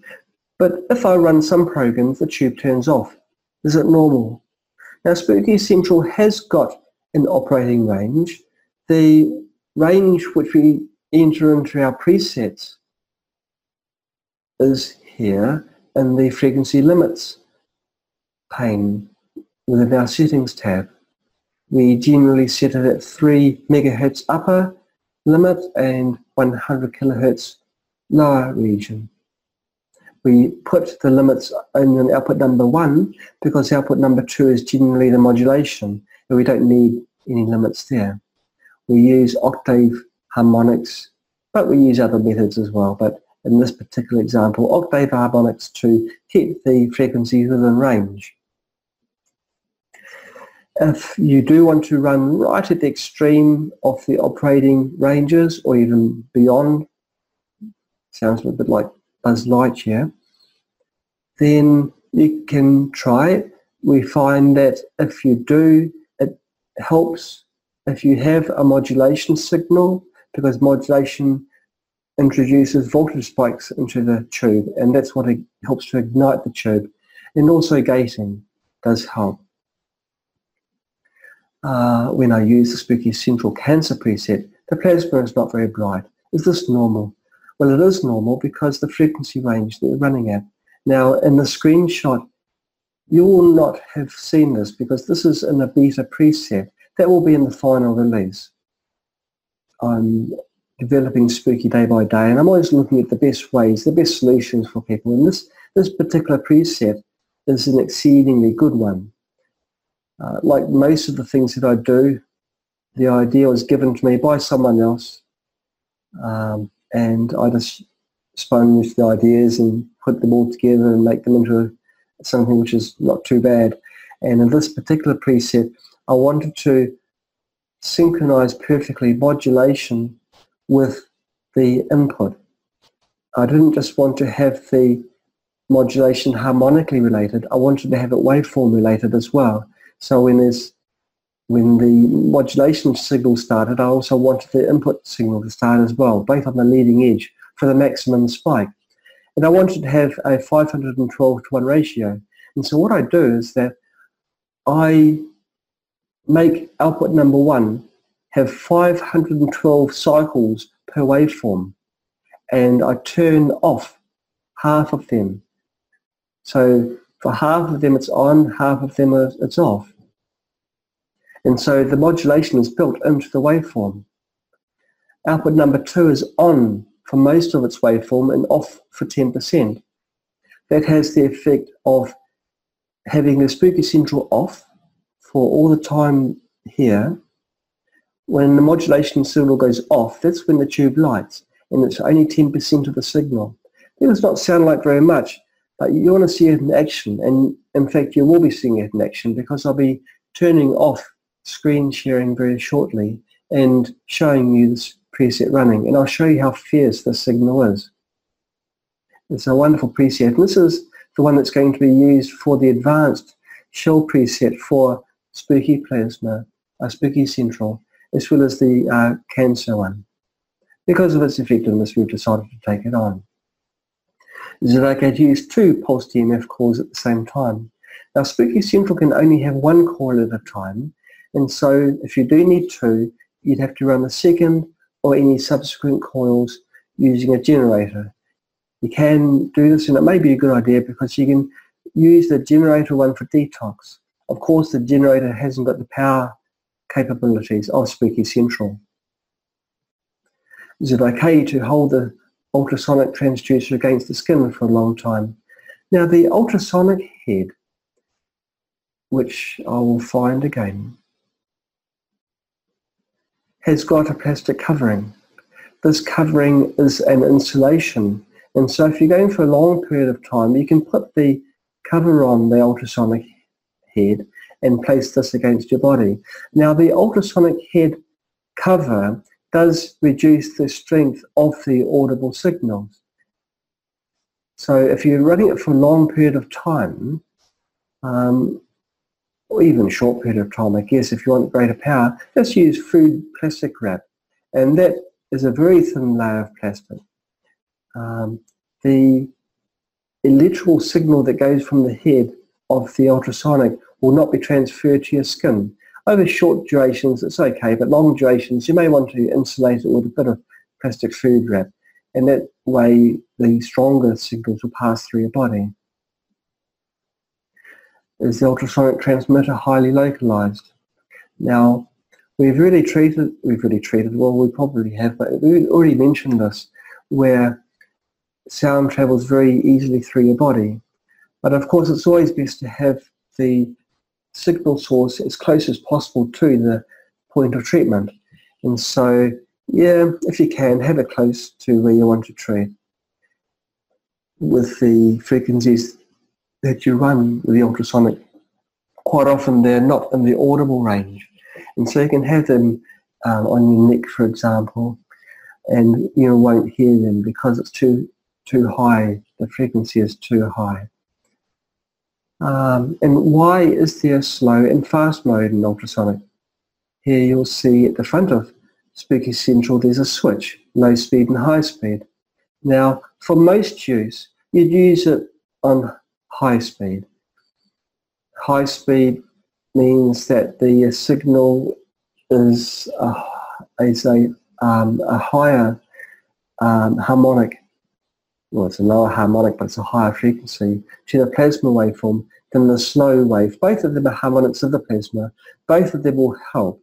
but if I run some programs, the tube turns off. Is it normal? Now, Spooky Central has got an operating range. The range which we enter into our presets is here in the frequency limits pane within our settings tab. We generally set it at 3 megahertz upper limit and 100 kilohertz lower region. We put the limits in an output number 1 because output number 2 is generally the modulation and we don't need any limits there. We use octave harmonics but we use other methods as well. But in this particular example, octave harmonics to keep the frequencies within range. If you do want to run right at the extreme of the operating ranges or even beyond, sounds a little bit like Buzz Lightyear, then you can try it. We find that if you do, it helps if you have a modulation signal because modulation introduces voltage spikes into the tube and that's what helps to ignite the tube and also gating does help. Uh, when I use the Spooky Central Cancer preset, the plasma is not very bright. Is this normal? Well, it is normal because the frequency range that you're running at. Now, in the screenshot, you will not have seen this because this is in a beta preset. That will be in the final release. I'm developing Spooky day by day, and I'm always looking at the best ways, the best solutions for people. And this, this particular preset is an exceedingly good one. Uh, like most of the things that I do, the idea was given to me by someone else, um, and I just sponge the ideas and put them all together and make them into something which is not too bad. And in this particular preset, I wanted to synchronize perfectly modulation with the input. I didn't just want to have the modulation harmonically related, I wanted to have it waveform related as well. So when there's when the modulation signal started, I also wanted the input signal to start as well, both on the leading edge for the maximum spike. And I wanted to have a 512 to 1 ratio. And so what I do is that I make output number one have 512 cycles per waveform and I turn off half of them. So for half of them it's on, half of them uh, it's off. And so the modulation is built into the waveform. Output number two is on for most of its waveform and off for 10%. That has the effect of having the spooky central off for all the time here when the modulation signal goes off, that's when the tube lights, and it's only 10% of the signal. It does not sound like very much, but you want to see it in action, and in fact you will be seeing it in action because I'll be turning off screen sharing very shortly and showing you this preset running, and I'll show you how fierce this signal is. It's a wonderful preset, and this is the one that's going to be used for the advanced shell preset for Spooky Plasma, uh, Spooky Central, as well as the uh, cancer one. Because of its effectiveness, we've decided to take it on. Is it okay to use two pulsed EMF cores at the same time? Now, Spooky Central can only have one coil at a time, And so if you do need two, you'd have to run the second or any subsequent coils using a generator. You can do this and it may be a good idea because you can use the generator one for detox. Of course the generator hasn't got the power capabilities of Spooky Central. Is it okay to hold the ultrasonic transducer against the skin for a long time? Now the ultrasonic head, which I will find again, has got a plastic covering. This covering is an insulation. And so if you're going for a long period of time, you can put the cover on the ultrasonic head and place this against your body. Now the ultrasonic head cover does reduce the strength of the audible signals. So if you're running it for a long period of time, um, or even short period of time, I guess, if you want greater power, just use food plastic wrap. And that is a very thin layer of plastic. Um, the electrical signal that goes from the head of the ultrasonic will not be transferred to your skin. Over short durations, it's okay, but long durations, you may want to insulate it with a bit of plastic food wrap. And that way, the stronger signals will pass through your body. Is the ultrasonic transmitter highly localized? Now, we've really treated, we've really treated, well, we probably have, but we already mentioned this, where sound travels very easily through your body. But of course, it's always best to have the signal source as close as possible to the point of treatment. And so, yeah, if you can, have it close to where you want to treat with the frequencies that you run with the ultrasonic. Quite often they're not in the audible range. And so you can have them um, on your neck, for example, and you won't hear them because it's too too high. The frequency is too high. Um, and why is there slow and fast mode in ultrasonic? Here you'll see at the front of Spooky Central there's a switch, low speed and high speed. Now for most use you'd use it on high speed. High speed means that the signal is a, is a, um, a higher um, harmonic well, it's a lower harmonic, but it's a higher frequency to the plasma waveform than the slow wave. Both of them are harmonics of the plasma. Both of them will help.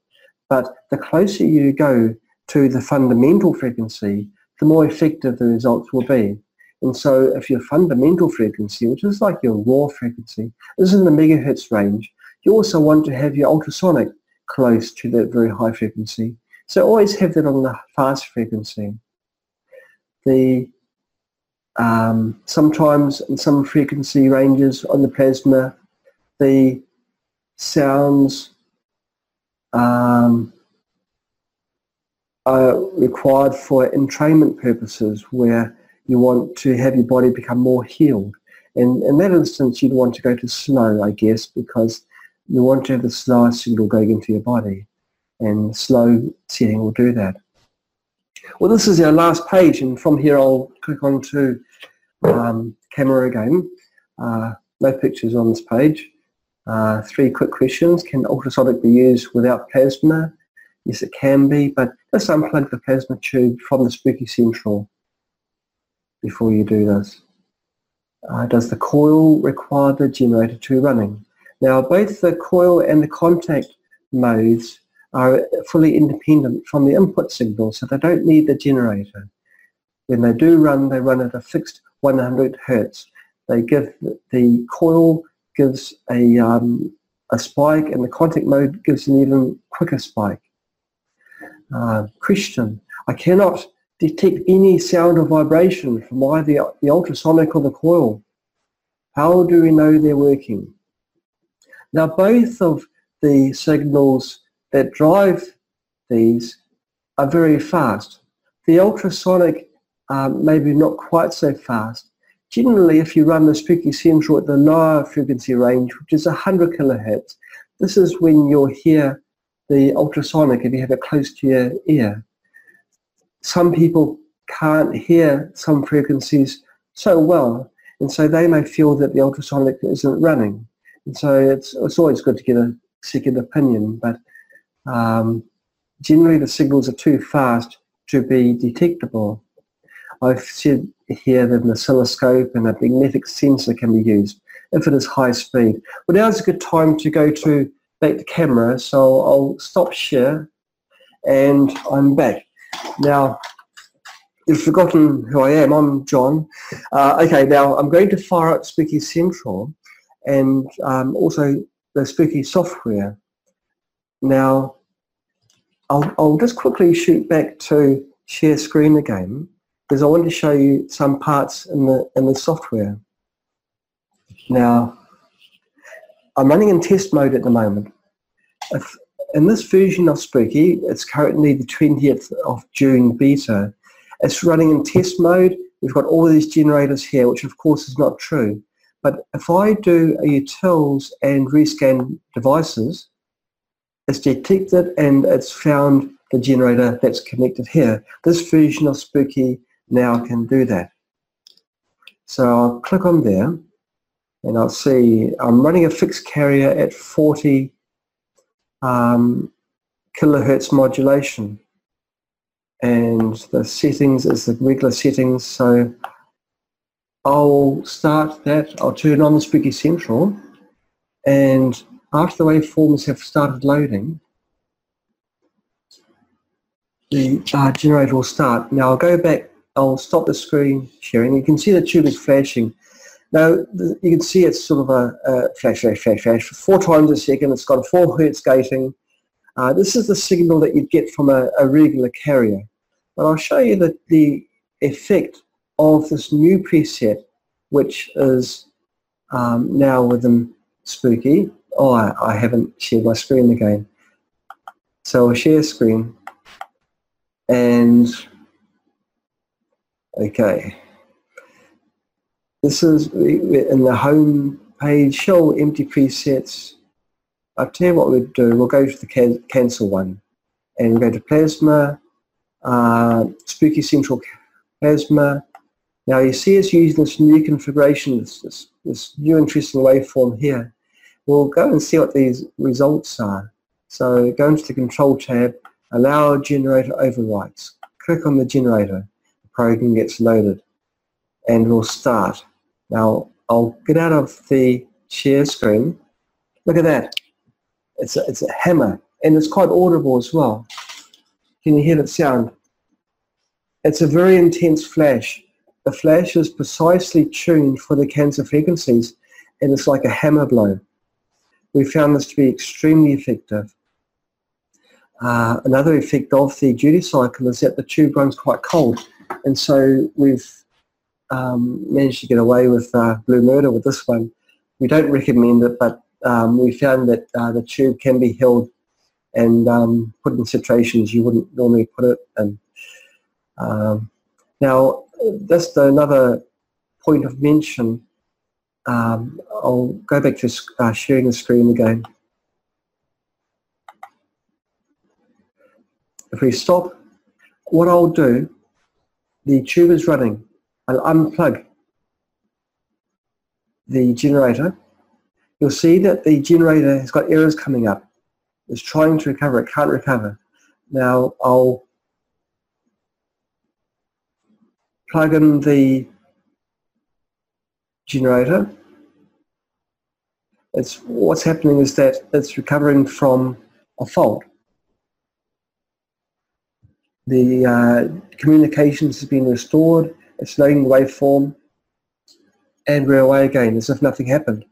But the closer you go to the fundamental frequency, the more effective the results will be. And so if your fundamental frequency, which is like your raw frequency, is in the megahertz range, you also want to have your ultrasonic close to that very high frequency. So always have that on the fast frequency. The um, sometimes in some frequency ranges on the plasma, the sounds um, are required for entrainment purposes where you want to have your body become more healed. And in that instance, you'd want to go to slow, I guess, because you want to have the slower signal going into your body. And slow setting will do that. Well, this is our last page, and from here I'll click on to um, camera again. Uh, no pictures on this page. Uh, three quick questions. Can ultrasonic be used without plasma? Yes, it can be, but just unplug the plasma tube from the Spooky Central before you do this. Uh, does the coil require the generator to be running? Now, both the coil and the contact modes are fully independent from the input signal, so they don't need the generator. When they do run, they run at a fixed 100 hertz. They give the coil gives a um, a spike, and the contact mode gives an even quicker spike. Uh, question: I cannot detect any sound or vibration from either the ultrasonic or the coil. How do we know they're working? Now, both of the signals that drive these are very fast. The ultrasonic um, maybe not quite so fast. Generally, if you run the Spooky Central at the lower frequency range, which is 100 kilohertz, this is when you'll hear the ultrasonic if you have it close to your ear. Some people can't hear some frequencies so well, and so they may feel that the ultrasonic isn't running. And so it's, it's always good to get a second opinion, but um, generally the signals are too fast to be detectable. I've said here that an oscilloscope and a magnetic sensor can be used if it is high speed. Well, now is a good time to go to back the camera, so I'll stop share and I'm back. Now, you've forgotten who I am. I'm John. Uh, okay, now I'm going to fire up Spooky Central and um, also the Spooky software. Now, I'll, I'll just quickly shoot back to share screen again because I want to show you some parts in the in the software. Now, I'm running in test mode at the moment. If, in this version of Spooky, it's currently the 20th of June beta. It's running in test mode. We've got all these generators here, which of course is not true. But if I do a utils and rescan devices, it's detected and it's found the generator that's connected here. This version of Spooky now can do that. So I'll click on there and I'll see I'm running a fixed carrier at 40 um, kilohertz modulation and the settings is the regular settings so I'll start that, I'll turn on the Spooky Central and after the waveforms have started loading the uh, generator will start. Now I'll go back, I'll stop the screen sharing. You can see the tube is flashing. Now you can see it's sort of a, a, flash, flash, flash, flash, four times a second. It's got a four hertz gating. Uh, this is the signal that you'd get from a, a regular carrier. But I'll show you that the effect of this new preset, which is um, now within Spooky. Oh, I, I haven't shared my screen again. So I'll share screen. And okay. This is in the home page show empty presets. I'll tell you what we'll do. We'll go to the can cancel one. And we go to plasma uh, spooky central plasma. Now you see us using this new configuration this, this, this new interesting waveform here we'll go and see what these results are so go into the control tab Allow generator overwrites. Click on the generator. The program gets loaded and we'll start. Now I'll get out of the share screen. Look at that. It's a, it's a hammer and it's quite audible as well. Can you hear that sound? It's a very intense flash. The flash is precisely tuned for the cancer frequencies and it's like a hammer blow. We found this to be extremely effective. Uh, another effect of the duty cycle is that the tube runs quite cold and so we've um, managed to get away with uh, blue murder with this one. We don't recommend it but um, we found that uh, the tube can be held and um, put in situations you wouldn't normally put it in. Um, now just another point of mention, um, I'll go back to uh, sharing the screen again. If we stop, what I'll do, the tube is running. I'll unplug the generator. You'll see that the generator has got errors coming up. It's trying to recover, it can't recover. Now I'll plug in the generator. It's what's happening is that it's recovering from a fault the uh, communications has been restored, it's loading the waveform, and we're away again as if nothing happened.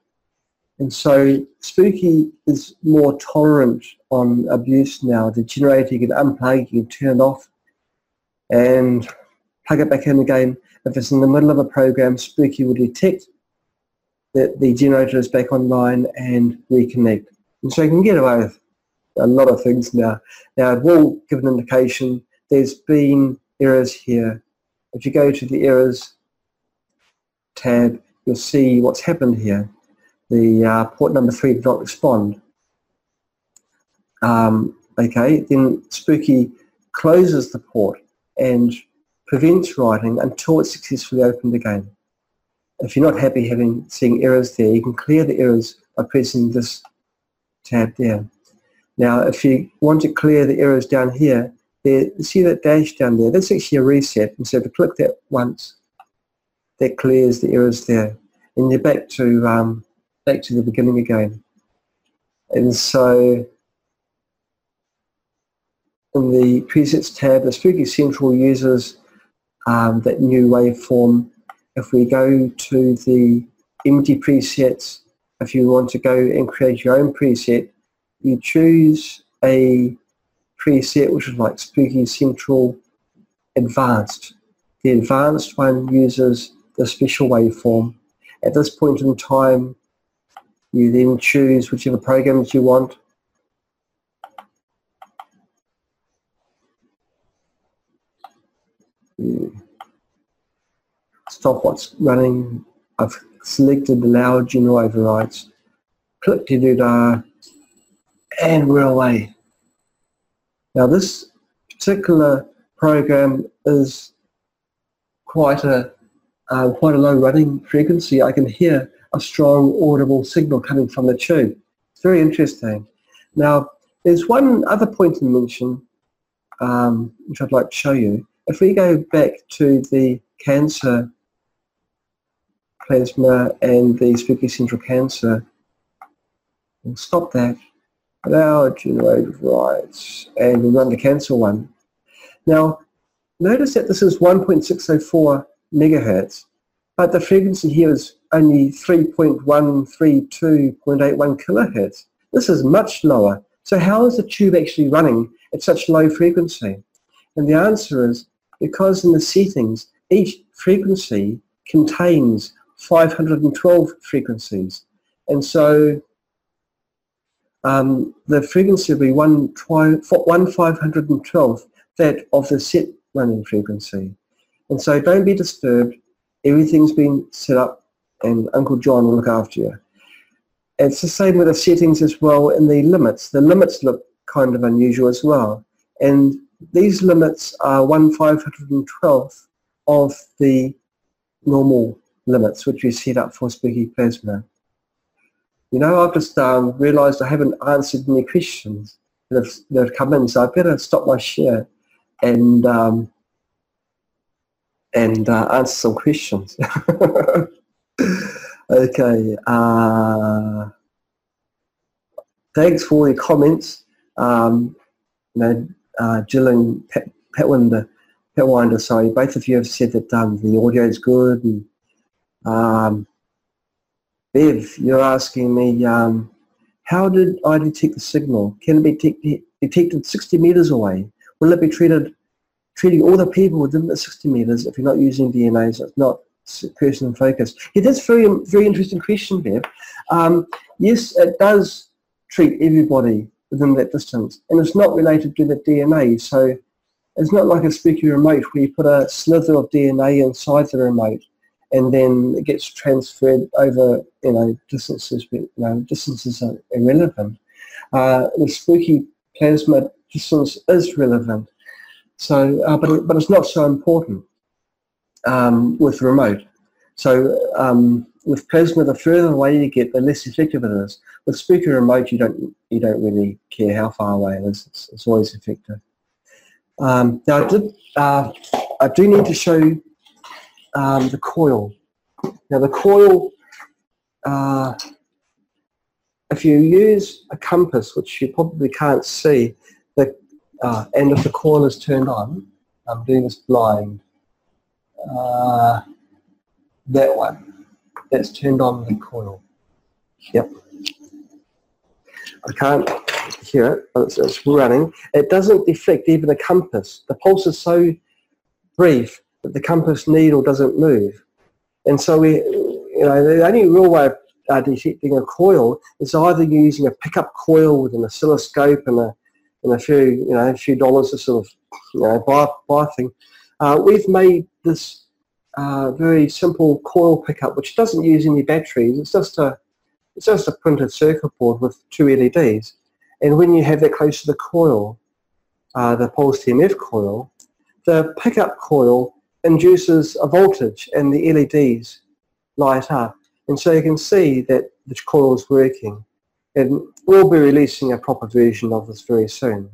And so Spooky is more tolerant on abuse now. The generator you can unplug, you can turn it off and plug it back in again. If it's in the middle of a program, Spooky will detect that the generator is back online and reconnect. And so you can get away with a lot of things now. Now it will give an indication there's been errors here. If you go to the errors tab, you'll see what's happened here. The uh, port number three did not respond. Um, okay, then Spooky closes the port and prevents writing until it's successfully opened again. If you're not happy having seeing errors there, you can clear the errors by pressing this tab there. Now, if you want to clear the errors down here, there, see that dash down there? That's actually a reset. And so if you click that once, that clears the errors there. And you're back to, um, back to the beginning again. And so in the presets tab, the Spooky Central uses um, that new waveform. If we go to the empty presets, if you want to go and create your own preset, you choose a preset which is like Spooky Central Advanced. The advanced one uses the special waveform. At this point in time, you then choose whichever programs you want. Stop what's running. I've selected allow general overrides. Click to do that and we're away. Now this particular program is quite a uh, quite a low running frequency. I can hear a strong audible signal coming from the tube. It's very interesting. Now there's one other point to mention um, which I'd like to show you. If we go back to the cancer plasma and the spooky central cancer, we'll stop that allow generated rights and we'll run the cancel one. Now notice that this is 1.604 megahertz but the frequency here is only 3.132.81 kilohertz. This is much lower. So how is the tube actually running at such low frequency? And the answer is because in the settings each frequency contains 512 frequencies. And so um, the frequency will be one, one 512 that of the set running frequency. And so don't be disturbed. Everything's been set up and Uncle John will look after you. It's the same with the settings as well in the limits. The limits look kind of unusual as well. And these limits are 1 512th of the normal limits which we set up for Spooky Plasma. You know, I've just um, realised I haven't answered any questions that have, that have come in, so I better stop my share and um, and uh, answer some questions. okay. Uh, thanks for your comments. Um, you know, uh, Jill and Pat, Patwinder, Patwinder, sorry, both of you have said that um, the audio is good and um, Bev, you're asking me, um, how did I detect the signal? Can it be detected, detected 60 meters away? Will it be treated, treating all the people within the 60 meters if you're not using DNA, so it's not person in focus? Yeah, that's very, very interesting question, Bev. Um, yes, it does treat everybody within that distance, and it's not related to the DNA, so it's not like a spooky remote where you put a slither of DNA inside the remote and then it gets transferred over, you know, distances, you know, distances are irrelevant. Uh, the spooky plasma distance is relevant, so, uh, but, but it's not so important um, with remote. So um, with plasma, the further away you get, the less effective it is. With Spooky remote, you don't you don't really care how far away it is. It's, it's always effective. Um, now, I did uh, I do need to show um, the coil. Now the coil, uh, if you use a compass, which you probably can't see, the, uh, and if the coil is turned on, I'm doing this blind, uh, that one, that's turned on the coil. Yep. I can't hear it, but it's, it's running. It doesn't deflect even a compass. The pulse is so brief that the compass needle doesn't move. And so we, you know, the only real way of uh, detecting a coil is either using a pickup coil with an oscilloscope and a, and a few, you know, a few dollars to sort of, you know, buy, buy thing. Uh, we've made this very simple coil pickup which doesn't use any batteries. It's just a, it's just a printed circuit board with two LEDs. And when you have that close to the coil, uh, the pulse EMF coil, the pickup coil induces a voltage and the LEDs light up. And so you can see that the coil is working. And we'll be releasing a proper version of this very soon.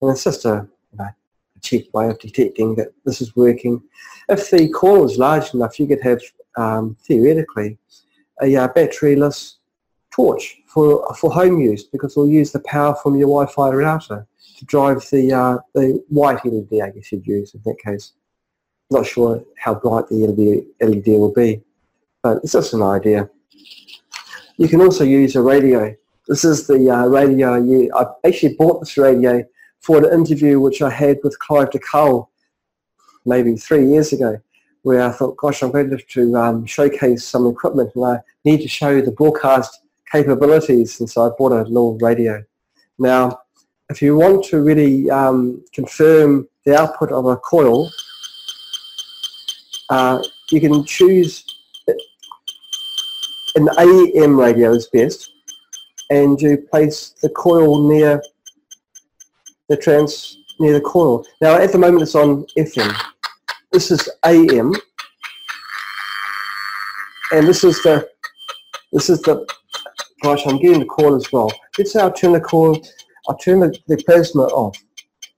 And it's just a, a cheap way of detecting that this is working. If the coil is large enough, you could have, um, theoretically, a uh, batteryless torch for, for home use because we'll use the power from your Wi-Fi router to drive the, uh, the white LED, I guess you'd use in that case. Not sure how bright the LED, will be, but it's just an idea. You can also use a radio. This is the uh, radio I actually bought this radio for an interview which I had with Clive de Carle maybe three years ago where I thought, gosh, I'm going to, to um, showcase some equipment and I need to show the broadcast capabilities and so I bought a little radio. Now, if you want to really um, confirm the output of a coil, uh, you can choose an AM radio is best and you place the coil near the trans near the coil. Now at the moment it's on FM. This is AM and this is the this is the gosh I'm getting the coil as well. Let's say I'll turn the coil I'll turn the, the plasma off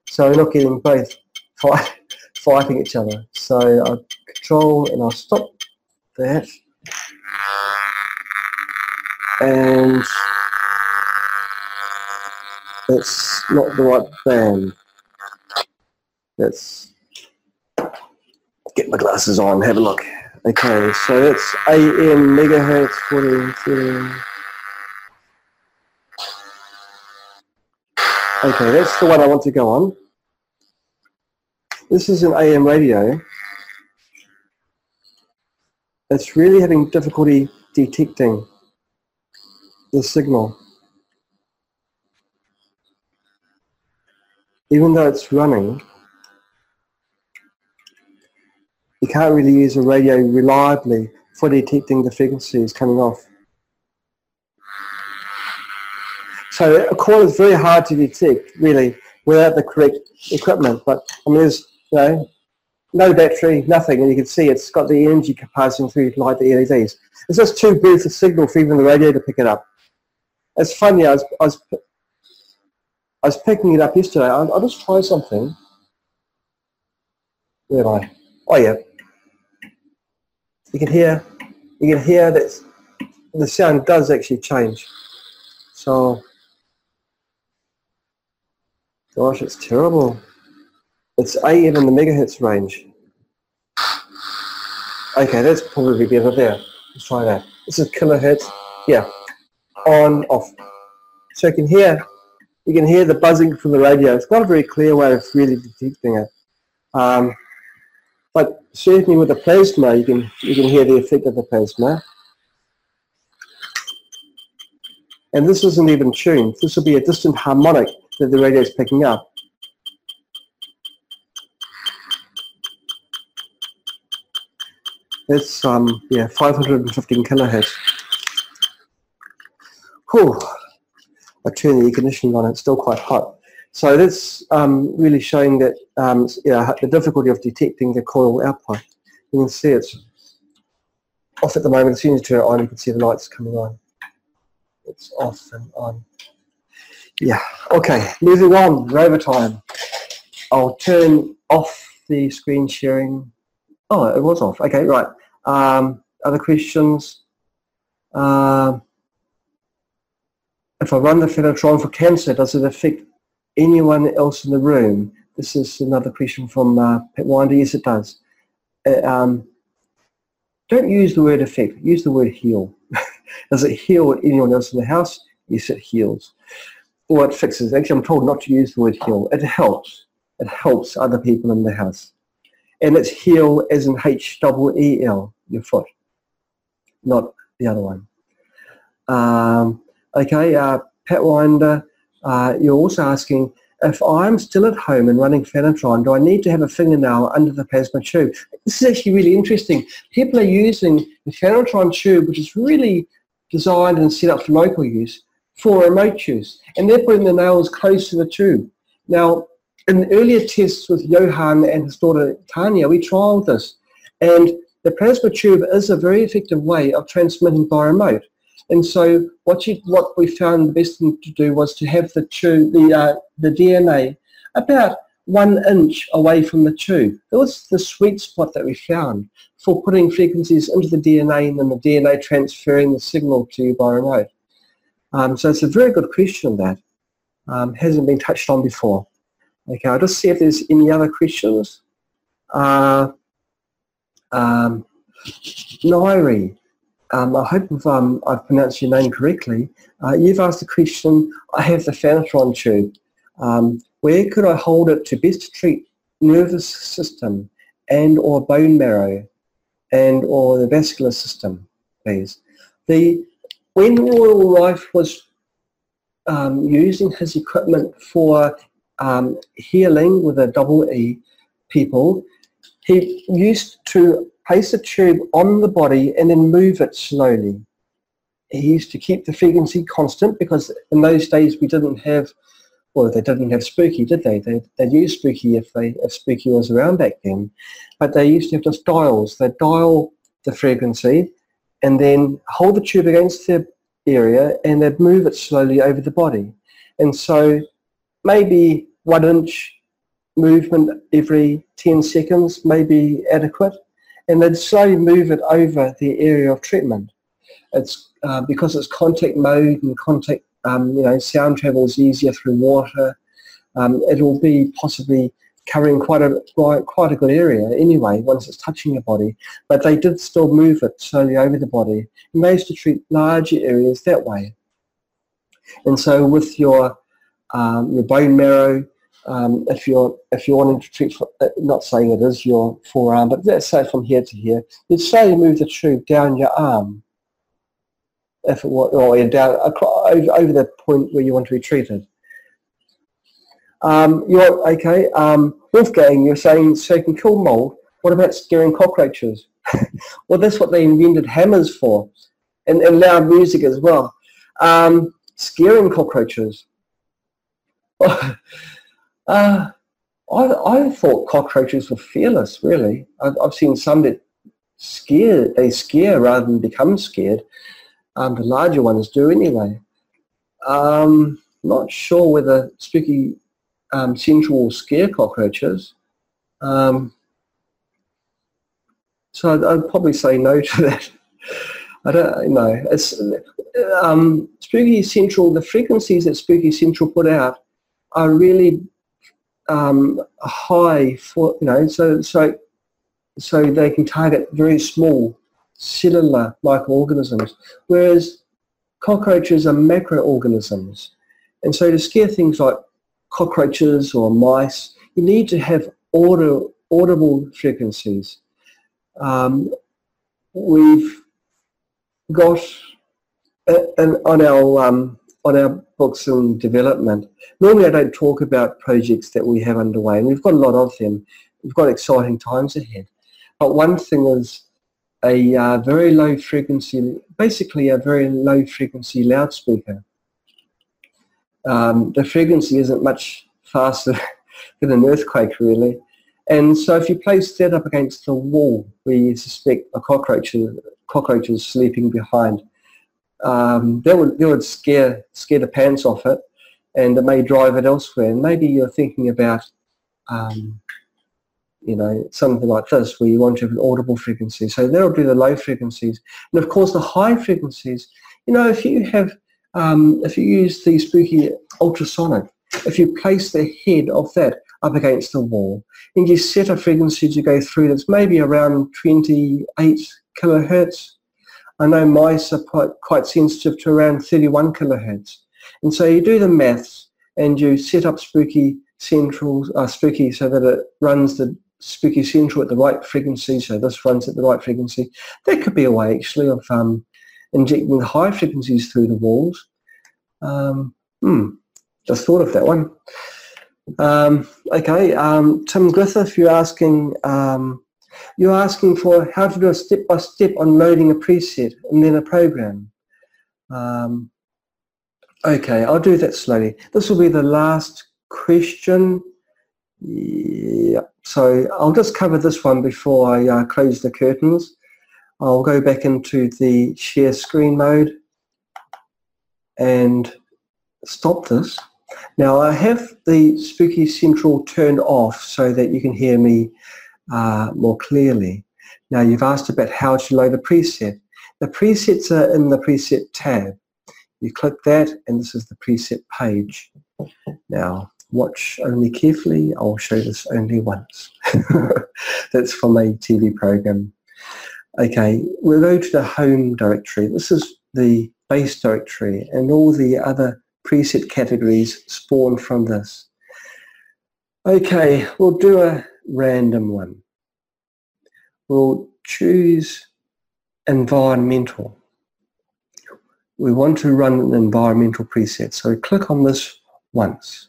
so we're not getting both fight, fighting each other. So I'll control and I'll stop that and it's not the right band. Let's get my glasses on, have a look. Okay, so that's AM megahertz 40, 30. Okay, that's the one I want to go on. This is an AM radio. It's really having difficulty detecting the signal. Even though it's running, you can't really use a radio reliably for detecting the frequencies coming off. So a call is very hard to detect, really, without the correct equipment. But I mean, there's you know, no battery, nothing, and you can see it's got the energy passing through to light the LEDs. It's just too brief a signal for even the radio to pick it up. It's funny, I was, I was, I was picking it up yesterday. I'll, I'll just try something. Where am I? Oh yeah. You can hear, you can hear that the sound does actually change. So, gosh, it's terrible. It's AM in the megahertz range. Okay, that's probably better there. Let's try that. This is kilohertz. Yeah on, off. So you can hear, you can hear the buzzing from the radio. It's not a very clear way of really detecting it. Um, but certainly with the plasma, you can, you can hear the effect of the plasma. And this isn't even tuned. This will be a distant harmonic that the radio is picking up. It's um yeah 515 kilohertz. Whew, I turn the air conditioning on, it's still quite hot. So that's um, really showing that um, the difficulty of detecting the coil output. You can see it's off at the moment. As soon as you turn it on, you can see the lights coming on. It's off and on. Yeah, okay, moving on, rover time. I'll turn off the screen sharing. Oh, it was off. Okay, right. Um, other questions? Uh, if I run the Phanatron for cancer, does it affect anyone else in the room? This is another question from uh, Patwinder. Yes, it does. Uh, um, don't use the word affect. Use the word heal. does it heal anyone else in the house? Yes, it heals. Or it fixes. Actually, I'm told not to use the word heal. It helps. It helps other people in the house. And it's heal as in H-E-E-L, your foot, not the other one. Um, Okay, uh, Patwinder, uh, you're also asking, if I'm still at home and running Phanatron, do I need to have a fingernail under the plasma tube? This is actually really interesting. People are using the Phanatron tube, which is really designed and set up for local use, for remote use. And they're putting the nails close to the tube. Now, in earlier tests with Johan and his daughter Tanya, we trialed this. And the plasma tube is a very effective way of transmitting by remote. And so what you what we found the best thing to do was to have the tube, the uh, the DNA about one inch away from the tube. That was the sweet spot that we found for putting frequencies into the DNA and then the DNA transferring the signal to you by remote. Um, so it's a very good question that um, hasn't been touched on before. Okay, I'll just see if there's any other questions. Uh, um, um, I hope if, um, I've pronounced your name correctly. Uh, you've asked the question, I have the Phanatron tube. Um, where could I hold it to best treat nervous system and or bone marrow and or the vascular system, please? The, when Royal Rife was um, using his equipment for um, healing with a double E people, he used to place a tube on the body and then move it slowly. He used to keep the frequency constant because in those days we didn't have, well, they didn't have Spooky, did they? They they used Spooky if they if Spooky was around back then, but they used to have just dials. They dial the frequency and then hold the tube against the area and they'd move it slowly over the body. And so maybe one inch movement every 10 seconds may be adequate and they'd slowly move it over the area of treatment. It's uh, because it's contact mode and contact, um, you know, sound travels easier through water. Um, it'll be possibly covering quite a quite, quite a good area anyway once it's touching your body. But they did still move it slowly over the body. And they used to treat larger areas that way. And so with your um, your bone marrow, um, if you're if you're wanting to treat, uh, not saying it is your forearm, but let's say from here to here, you'd slowly move the tube down your arm, if it were, or down over, over the point where you want to be treated. Um, you're okay, um, Wolfgang. You're saying so you can kill mold. What about scaring cockroaches? well, that's what they invented hammers for, and, and loud music as well. Um, scaring cockroaches. Uh, I, I thought cockroaches were fearless, really. I've, I've seen some that scare, they scare rather than become scared. Um, the larger ones do anyway. Um, not sure whether Spooky um, Central will scare cockroaches. Um, so I'd, I'd, probably say no to that. I don't know. It's um, Spooky Central. The frequencies that Spooky Central put out are really um, high for you know so so so they can target very small cellular microorganisms, whereas cockroaches are macroorganisms. And so to scare things like cockroaches or mice, you need to have audio, audible frequencies. Um, we've got uh, on our um, on our books in development. Normally I don't talk about projects that we have underway, and we've got a lot of them. We've got exciting times ahead. But one thing is a uh, very low frequency, basically a very low frequency loudspeaker. Um, the frequency isn't much faster than an earthquake really. And so if you place that up against the wall where you suspect a cockroach, cockroach is sleeping behind, um, that would that would scare scare the pants off it, and it may drive it elsewhere. And maybe you're thinking about, um, you know, something like this where you want to have an audible frequency. So that'll do the low frequencies, and of course the high frequencies. You know, if you have um, if you use the spooky ultrasonic, if you place the head of that up against the wall and you set a frequency to go through that's maybe around 28 kilohertz I know mice are quite, sensitive to around 31 kilohertz. And so you do the maths and you set up Spooky Central, uh, Spooky so that it runs the Spooky Central at the right frequency, so this runs at the right frequency. That could be a way actually of um, injecting high frequencies through the walls. Um, hmm, just thought of that one. Um, okay, um, Tim Griffith, you're asking um, you're asking for how to do a step-by-step on loading a preset and then a program. Um, okay, I'll do that slowly. This will be the last question. Yeah, so I'll just cover this one before I uh, close the curtains. I'll go back into the share screen mode and stop this. Now I have the Spooky Central turned off so that you can hear me uh, more clearly. Now you've asked about how to load a preset. The presets are in the preset tab. You click that and this is the preset page. Now watch only carefully. I'll show this only once. That's for my TV program. Okay, we'll go to the home directory. This is the base directory and all the other preset categories spawn from this. Okay, we'll do a random one. We'll choose environmental. We want to run an environmental preset, so click on this once.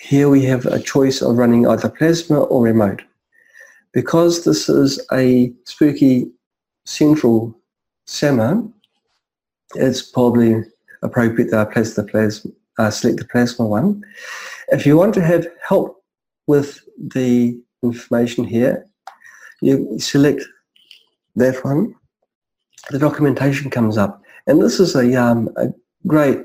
Here we have a choice of running either plasma or remote. Because this is a spooky central SAMA, it's probably appropriate that I place the plasma, uh, select the plasma one. If you want to have help with the information here, you select that one. The documentation comes up. And this is a, um, a great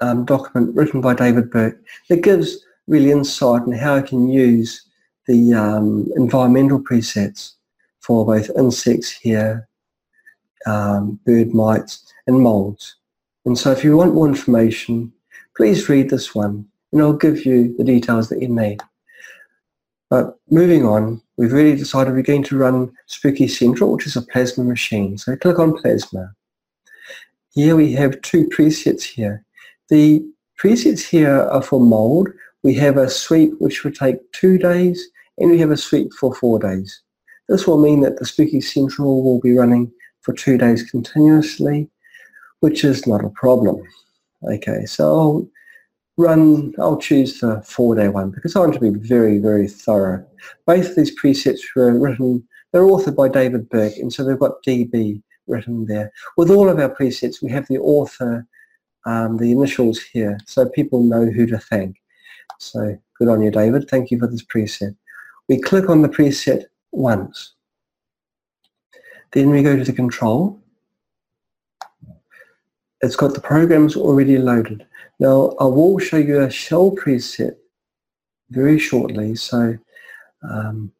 um, document written by David Burke that gives really insight on how I can use the um, environmental presets for both insects here, um, bird mites and molds. And so if you want more information, please read this one and I'll give you the details that you need. But moving on, we've really decided we're going to run Spooky Central, which is a plasma machine. So click on plasma. Here we have two presets here. The presets here are for mold. We have a sweep which will take two days and we have a sweep for four days. This will mean that the Spooky Central will be running for two days continuously which is not a problem. Okay, so I'll run, I'll choose the four-day one because I want to be very, very thorough. Both of these presets were written, they're authored by David Burke, and so they've got DB written there. With all of our presets, we have the author, um, the initials here, so people know who to thank. So good on you, David. Thank you for this preset. We click on the preset once. Then we go to the control it's got the programs already loaded. Now I will show you a shell preset very shortly, so um,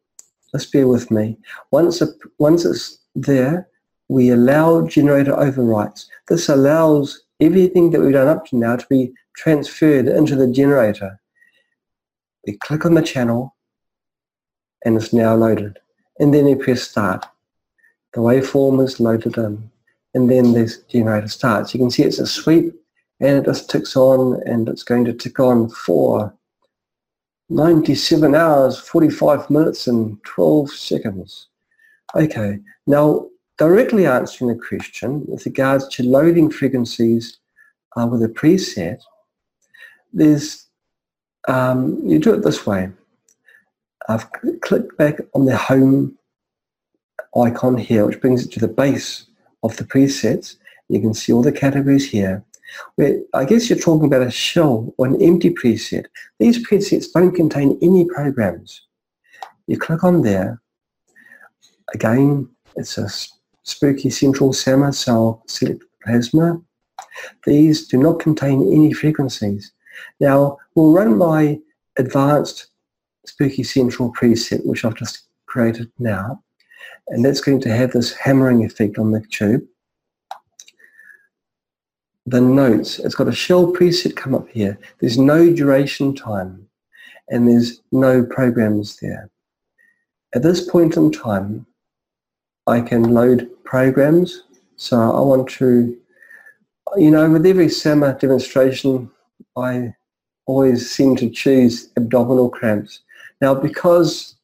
just bear with me. Once, a, once it's there, we allow generator overwrites. This allows everything that we've done up to now to be transferred into the generator. We click on the channel and it's now loaded. And then we press start. The waveform is loaded in and then this generator starts. You can see it's a sweep and it just ticks on and it's going to tick on for 97 hours, 45 minutes and 12 seconds. Okay, now directly answering the question with regards to loading frequencies uh, with a preset, there's, um, you do it this way. I've clicked back on the home icon here, which brings it to the base of the presets. You can see all the categories here. Where I guess you're talking about a shell or an empty preset. These presets don't contain any programs. You click on there. Again, it's a spooky central SAMA cell select plasma. These do not contain any frequencies. Now, we'll run my advanced spooky central preset, which I've just created now and that's going to have this hammering effect on the tube. The notes, it's got a shell preset come up here. There's no duration time and there's no programs there. At this point in time, I can load programs. So I want to, you know, with every SAMA demonstration, I always seem to choose abdominal cramps. Now, because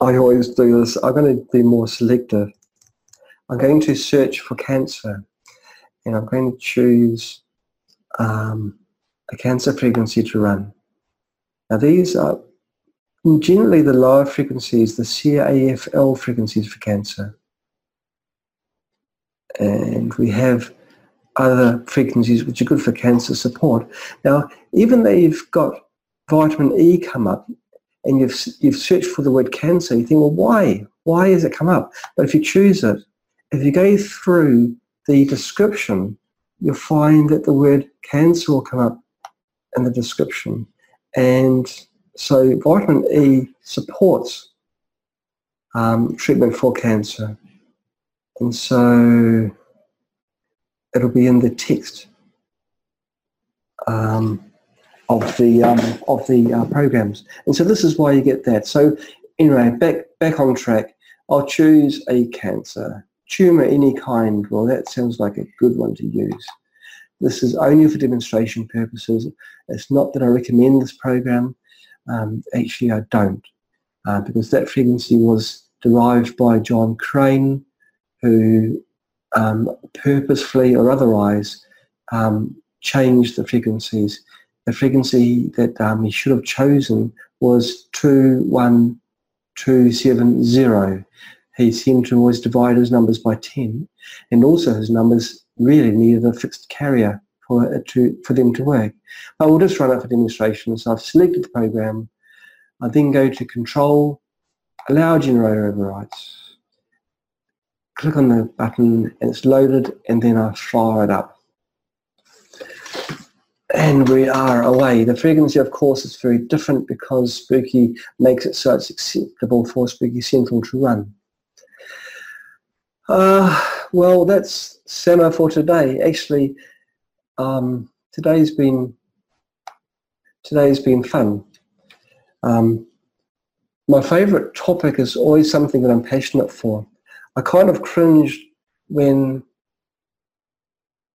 I always do this. I'm going to be more selective. I'm going to search for cancer and I'm going to choose um, a cancer frequency to run. Now these are generally the lower frequencies, the CAFL frequencies for cancer. And we have other frequencies which are good for cancer support. Now, even though you've got vitamin E come up, and you've, you've searched for the word cancer, you think, well, why? Why has it come up? But if you choose it, if you go through the description, you'll find that the word cancer will come up in the description. And so vitamin E supports um, treatment for cancer. And so it'll be in the text um, of the um, of the uh, programs. And so this is why you get that. So anyway, back back on track. I'll choose a cancer. Tumor any kind. Well, that sounds like a good one to use. This is only for demonstration purposes. It's not that I recommend this program. Um, actually, I don't, uh, because that frequency was derived by John Crane, who um, purposefully or otherwise um, changed the frequencies. The frequency that um, he should have chosen was 21270. He seemed to always divide his numbers by 10 and also his numbers really needed a fixed carrier for, uh, to, for them to work. But we'll just run it for demonstration. So I've selected the program. I then go to control, allow generator overrides. Click on the button and it's loaded and then I fire it up and we are away. The frequency, of course, is very different because Spooky makes it so it's acceptable for Spooky Central to run. Uh, well, that's SAMA for today. Actually, um, today's been today's been fun. Um, my favourite topic is always something that I'm passionate for. I kind of cringed when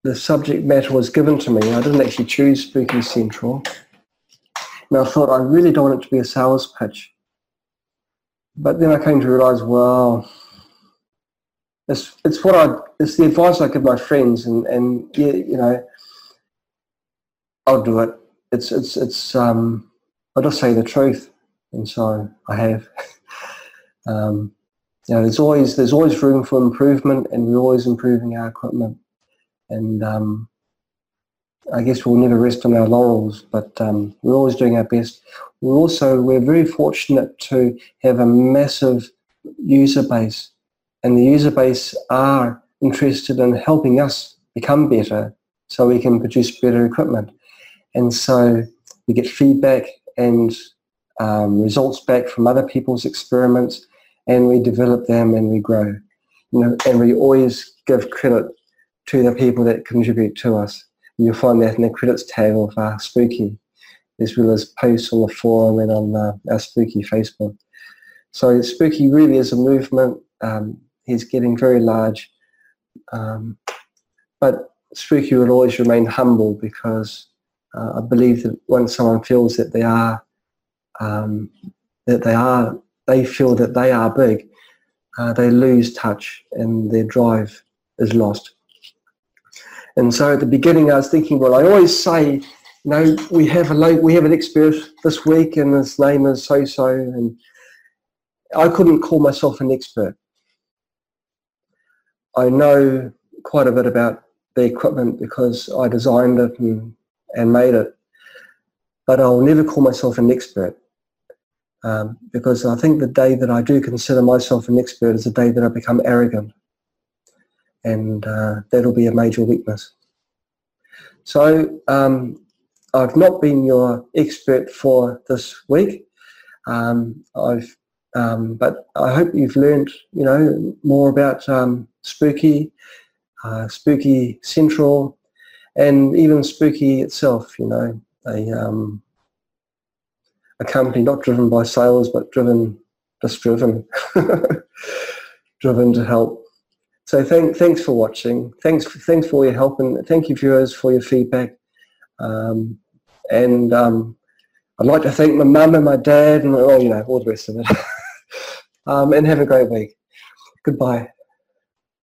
the subject matter was given to me. I didn't actually choose Spooky Central. And I thought, I really don't want it to be a sales pitch. But then I came to realize, well, it's, it's what I, it's the advice I give my friends and, and yeah, you know, I'll do it. It's, it's, it's, um, I'll just say the truth. And so I have. um, you know, there's always, there's always room for improvement and we're always improving our equipment and um, I guess we'll never rest on our laurels, but um, we're always doing our best. We're also we're very fortunate to have a massive user base, and the user base are interested in helping us become better, so we can produce better equipment. And so we get feedback and um, results back from other people's experiments, and we develop them and we grow. You know, and we always give credit to the people that contribute to us. And you'll find that in the credits tab of uh, Spooky, as well as posts on the forum and on uh, our Spooky Facebook. So Spooky really is a movement. Um, he's getting very large. Um, but Spooky will always remain humble because uh, I believe that once someone feels that they are, um, that they are, they feel that they are big, uh, they lose touch and their drive is lost. And so at the beginning, I was thinking, well, I always say, you know, we have a we have an expert this week, and his name is so so, and I couldn't call myself an expert. I know quite a bit about the equipment because I designed it and, and made it, but I'll never call myself an expert. Um, because I think the day that I do consider myself an expert is the day that I become arrogant and uh, that'll be a major weakness. So um, I've not been your expert for this week. Um, I've, um, but I hope you've learned, you know, more about um, Spooky, uh, Spooky Central, and even Spooky itself. You know, a um, a company not driven by sales, but driven, just driven, driven to help so thank, thanks for watching. Thanks, thanks for your help and thank you viewers for your feedback. Um, and um, I'd like to thank my mum and my dad and oh, you know, all the rest of it. um, and have a great week. Goodbye.